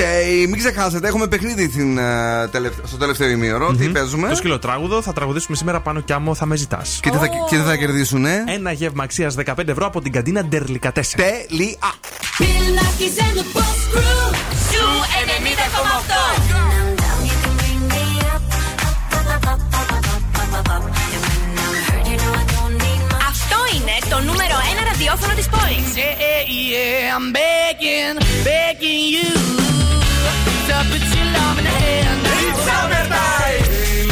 μην ξεχάσετε, έχουμε παιχνίδι την, ε, τελευ- στο τελευταίο ημίωρο. Τι παίζουμε; Το σκυλοτράγουδο θα τραγουδήσουμε σήμερα πάνω κι άμμο θα με ζητάς. Και τι θα, και τι θα κερδίσουνε. Ένα γεύμα αξία 15 ευρώ από την καντίνα Ντερλίκα 4. Τέλεια. Bill Nakis and the Boss Crew. Zoo 90,8. Αυτό είναι το νούμερο 1 ραδιόφωνο της πόλης. Yeah, yeah, I'm begging, begging you to put your love in the hand. It's summertime.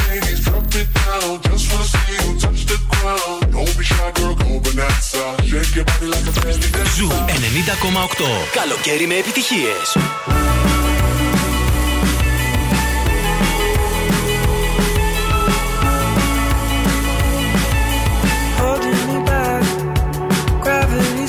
Ladies, drop it down. Just wanna see you touch the ground. ZU 90,8. Καλοκαίρι με επιτυχίες. Μπορείτε να πάρε. Η γραβίτη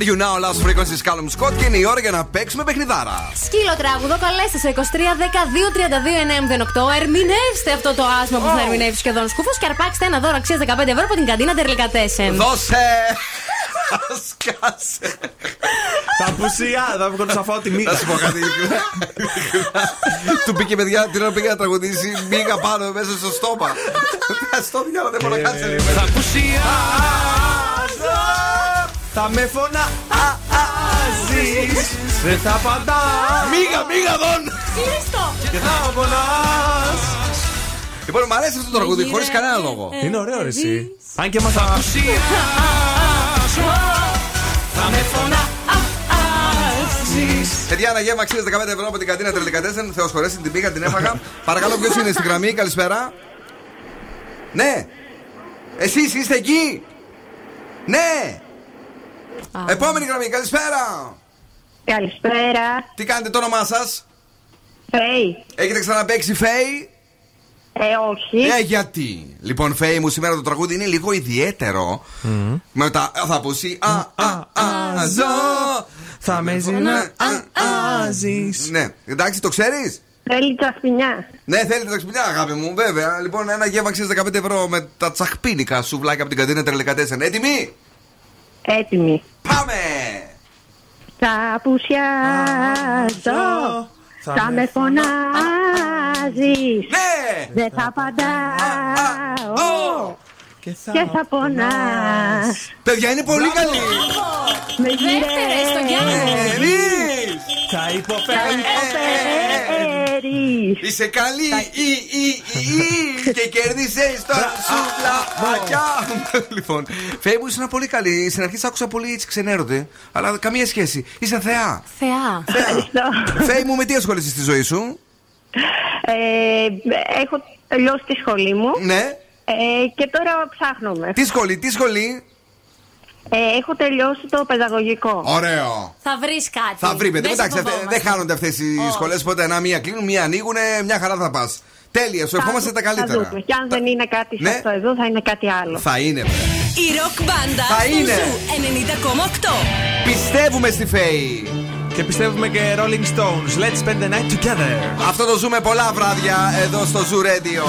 are you now, Last Frequencies, Callum Scott και είναι η ώρα για να παίξουμε παιχνιδάρα; Σκύλο τράγουδο, καλέστε στο 23 Ερμηνεύστε αυτό το άσμα που θα ερμηνεύσει σχεδόν σκούφος και αρπάξτε ένα δώρο αξίας 15 ευρώ από την καντίνα Τερλικατέσεν. Δώσε! Σκάσε! Τα απουσία, θα βγω να φάω τη μύγα. Θα σου πω κάτι. Του πήγε παιδιά την ώρα πήγε να τραγουδήσει μίγα πάνω μέσα στο στόμα. [LAUGHS] Στο διάλογο δεν μπορεί να κάτσει. Θα απουσιάζω. Θα με φωνάζεις Δεν θα απαντάς Μίγα, μίγα δον! Κλείστο! Και θα πονάς Λοιπόν, μου αρέσει αυτό το τραγούδι χωρίς κανένα λόγο. Είναι ωραίο ρε εσύ Αν και μας θα Θα με φωνάζεις Παιδιά, ένα γεύμα αξία 15 ευρώ από την καντίνα Τερλικατέσεν. Θεός χωρέσει την πήγα, την έφαγα. Παρακαλώ, ποιος είναι στη γραμμή, καλησπέρα. Ναι. Εσείς είστε εκεί. Ναι. Επόμενη γραμμή, καλησπέρα. Καλησπέρα. Τι κάνετε το όνομά σας, Φέη. Έχετε ξαναπέξει Φέη; Ε, όχι. Ε, γιατί; Λοιπόν, Φέη μου, σήμερα το τραγούδι είναι λίγο ιδιαίτερο. Με τα. Θα αποσύ. Α, α, α, ζω. Θα με ζυνάζεις Ναι, εντάξει, το ξέρεις; Θέλει τσαχπινιά. Ναι, θέλετε ταξιδιά, αγάπη μου, βέβαια. Λοιπόν, ένα γεύμα αξίζει 15 ευρώ με τα τσαχπίνικα σουβλάκια από την καντίνα Τερλικατέσεν. Έτοιμοι! Έτοιμη. Πάμε! Θα απουσιάζω. Θα με φωνάζεις. Ναι! Δεν θα απαντάω. Και θα πονάς. Παιδιά, είναι πολύ καλή! Με Δεύτερες στο Γιάννη. Εμείς! Θα υποφέρεις. Είσαι καλή! Ή, ή, ή, και κέρδισε το σουβλάκια! [LAUGHS] Λοιπόν, Φέη μου, ήσουν πολύ καλή. Στην αρχή σ' άκουσα πολύ έτσι ξενέρωτη, αλλά καμία σχέση. Είσαι θεά. Θεά. Φέη μου, με τι ασχολείσαι στη ζωή σου, Ε, έχω τελειώσει τη σχολή μου. Ναι. Ε, και τώρα ψάχνομαι. Τι σχολή, τι σχολή; Ε, έχω τελειώσει το παιδαγωγικό. Ωραίο. Θα βρεις κάτι. Θα βρει, παιδί. Δεν Εντάξει, σε αυτέ- φοβόμαστε. δεν χάνονται αυτές οι Όχι. σχολές. Ποτέ ένα μία κλείνουν, μία ανοίγουν, μια χαρά θα πας. Τέλεια, σου ευχόμαστε τα Θα καλύτερα. δούμε. Και αν δεν είναι κάτι σε Ναι. αυτό εδώ, θα είναι κάτι άλλο. Θα είναι. βρε. Η ροκ μπάντα Θα στο είναι. Zoo 90,8. Πιστεύουμε στη Φέη. Και πιστεύουμε και Rolling Stones Let's spend the night together Αυτό το ζούμε πολλά βράδια εδώ στο Zoo Radio.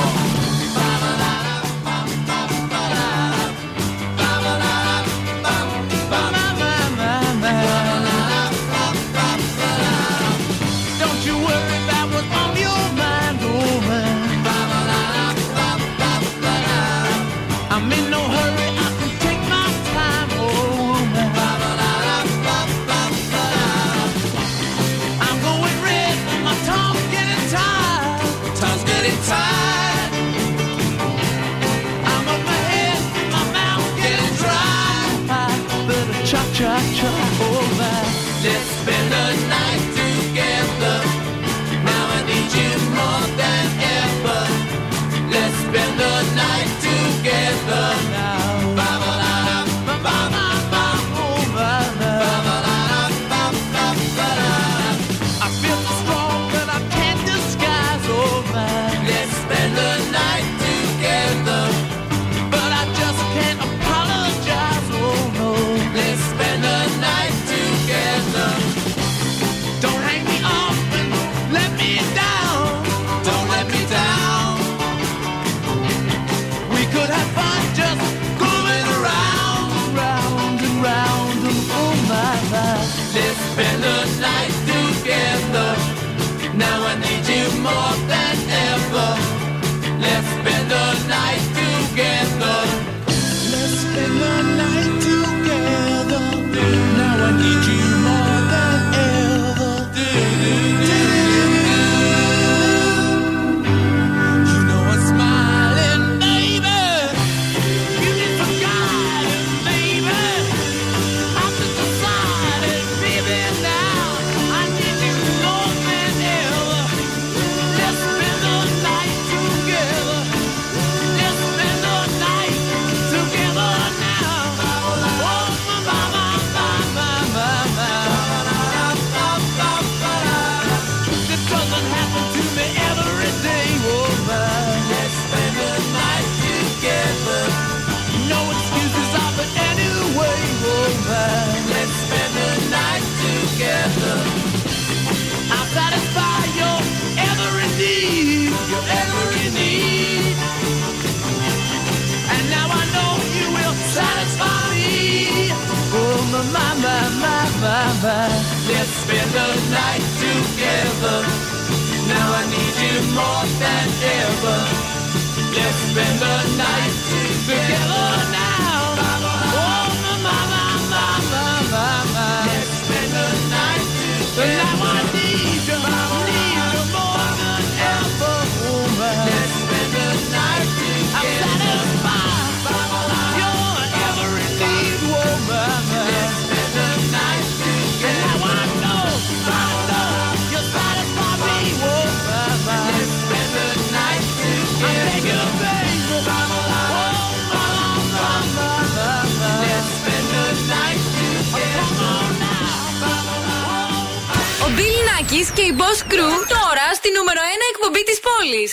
εκπομπή της πόλης.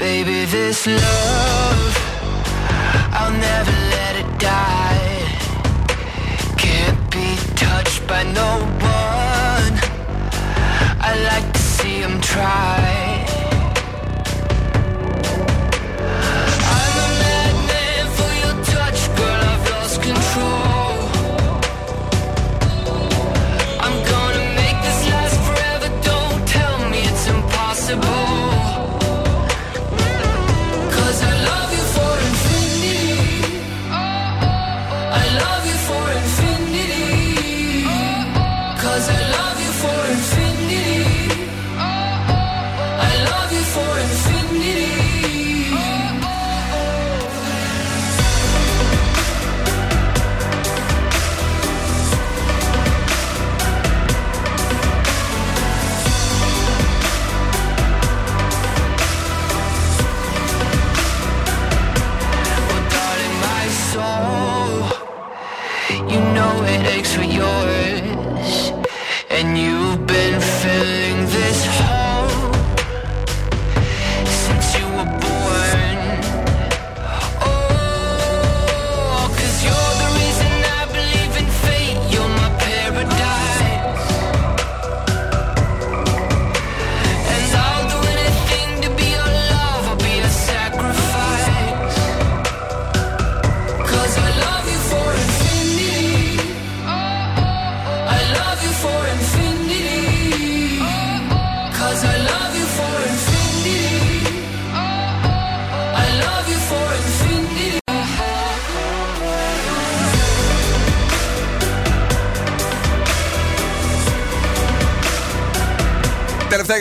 Baby, this love, I'll never let it die. Can't be touched by no one. I like to see him try.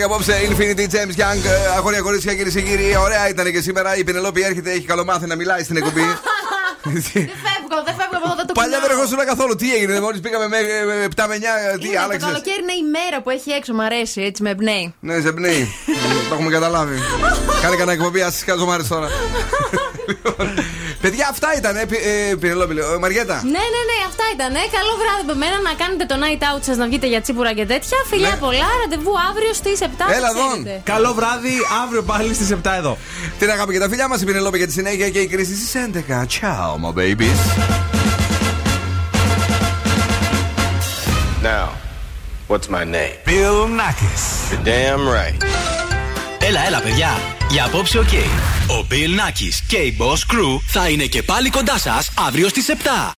απόψε Infinity James Young. Ε, αγόρια, κορίτσια, κυρίες και κύριοι. Ωραία ήταν και σήμερα. Η Πενελόπη έρχεται, έχει καλομάθει να μιλάει στην εκπομπή. [LAUGHS] δεν φεύγω, δεν φεύγω από εδώ Παλιά δεν ερχόσουν καθόλου. Τι έγινε, μόλις πήγαμε με 7 με 9, τι άλλαξε. Το καλοκαίρι είναι η μέρα που έχει έξω, μου αρέσει, έτσι με εμπνέει. Ναι, σε εμπνέει. [LAUGHS] Το έχουμε καταλάβει. Κάνε κανένα εκπομπή, ας τις τώρα. [LAUGHS] Λοιπόν, Παιδιά, αυτά ήταν. Ε, Πι- ε, Πινελόπη, ε, Μαριέτα. Ναι, ναι, ναι, αυτά ήταν. Ε. Καλό βράδυ από μένα να κάνετε το night out σας να βγείτε για τσίπουρα και τέτοια. Φιλιά πολλά, ραντεβού αύριο στις 7. Ναι. Έλα το εδώ. ξέρετε. Καλό βράδυ, αύριο πάλι στις 7 εδώ. Την αγάπη και τα φιλιά μας, η Πινελόπη για τη συνέχεια και η κρίση στις 11. Ciao, my babies. Now, what's my name? Bill Nakis. You're damn right. Έλα, έλα, παιδιά. Για απόψε, οκ. Ο Bill Nakis και η Boss Crew θα είναι και πάλι κοντά σας αύριο στις 7.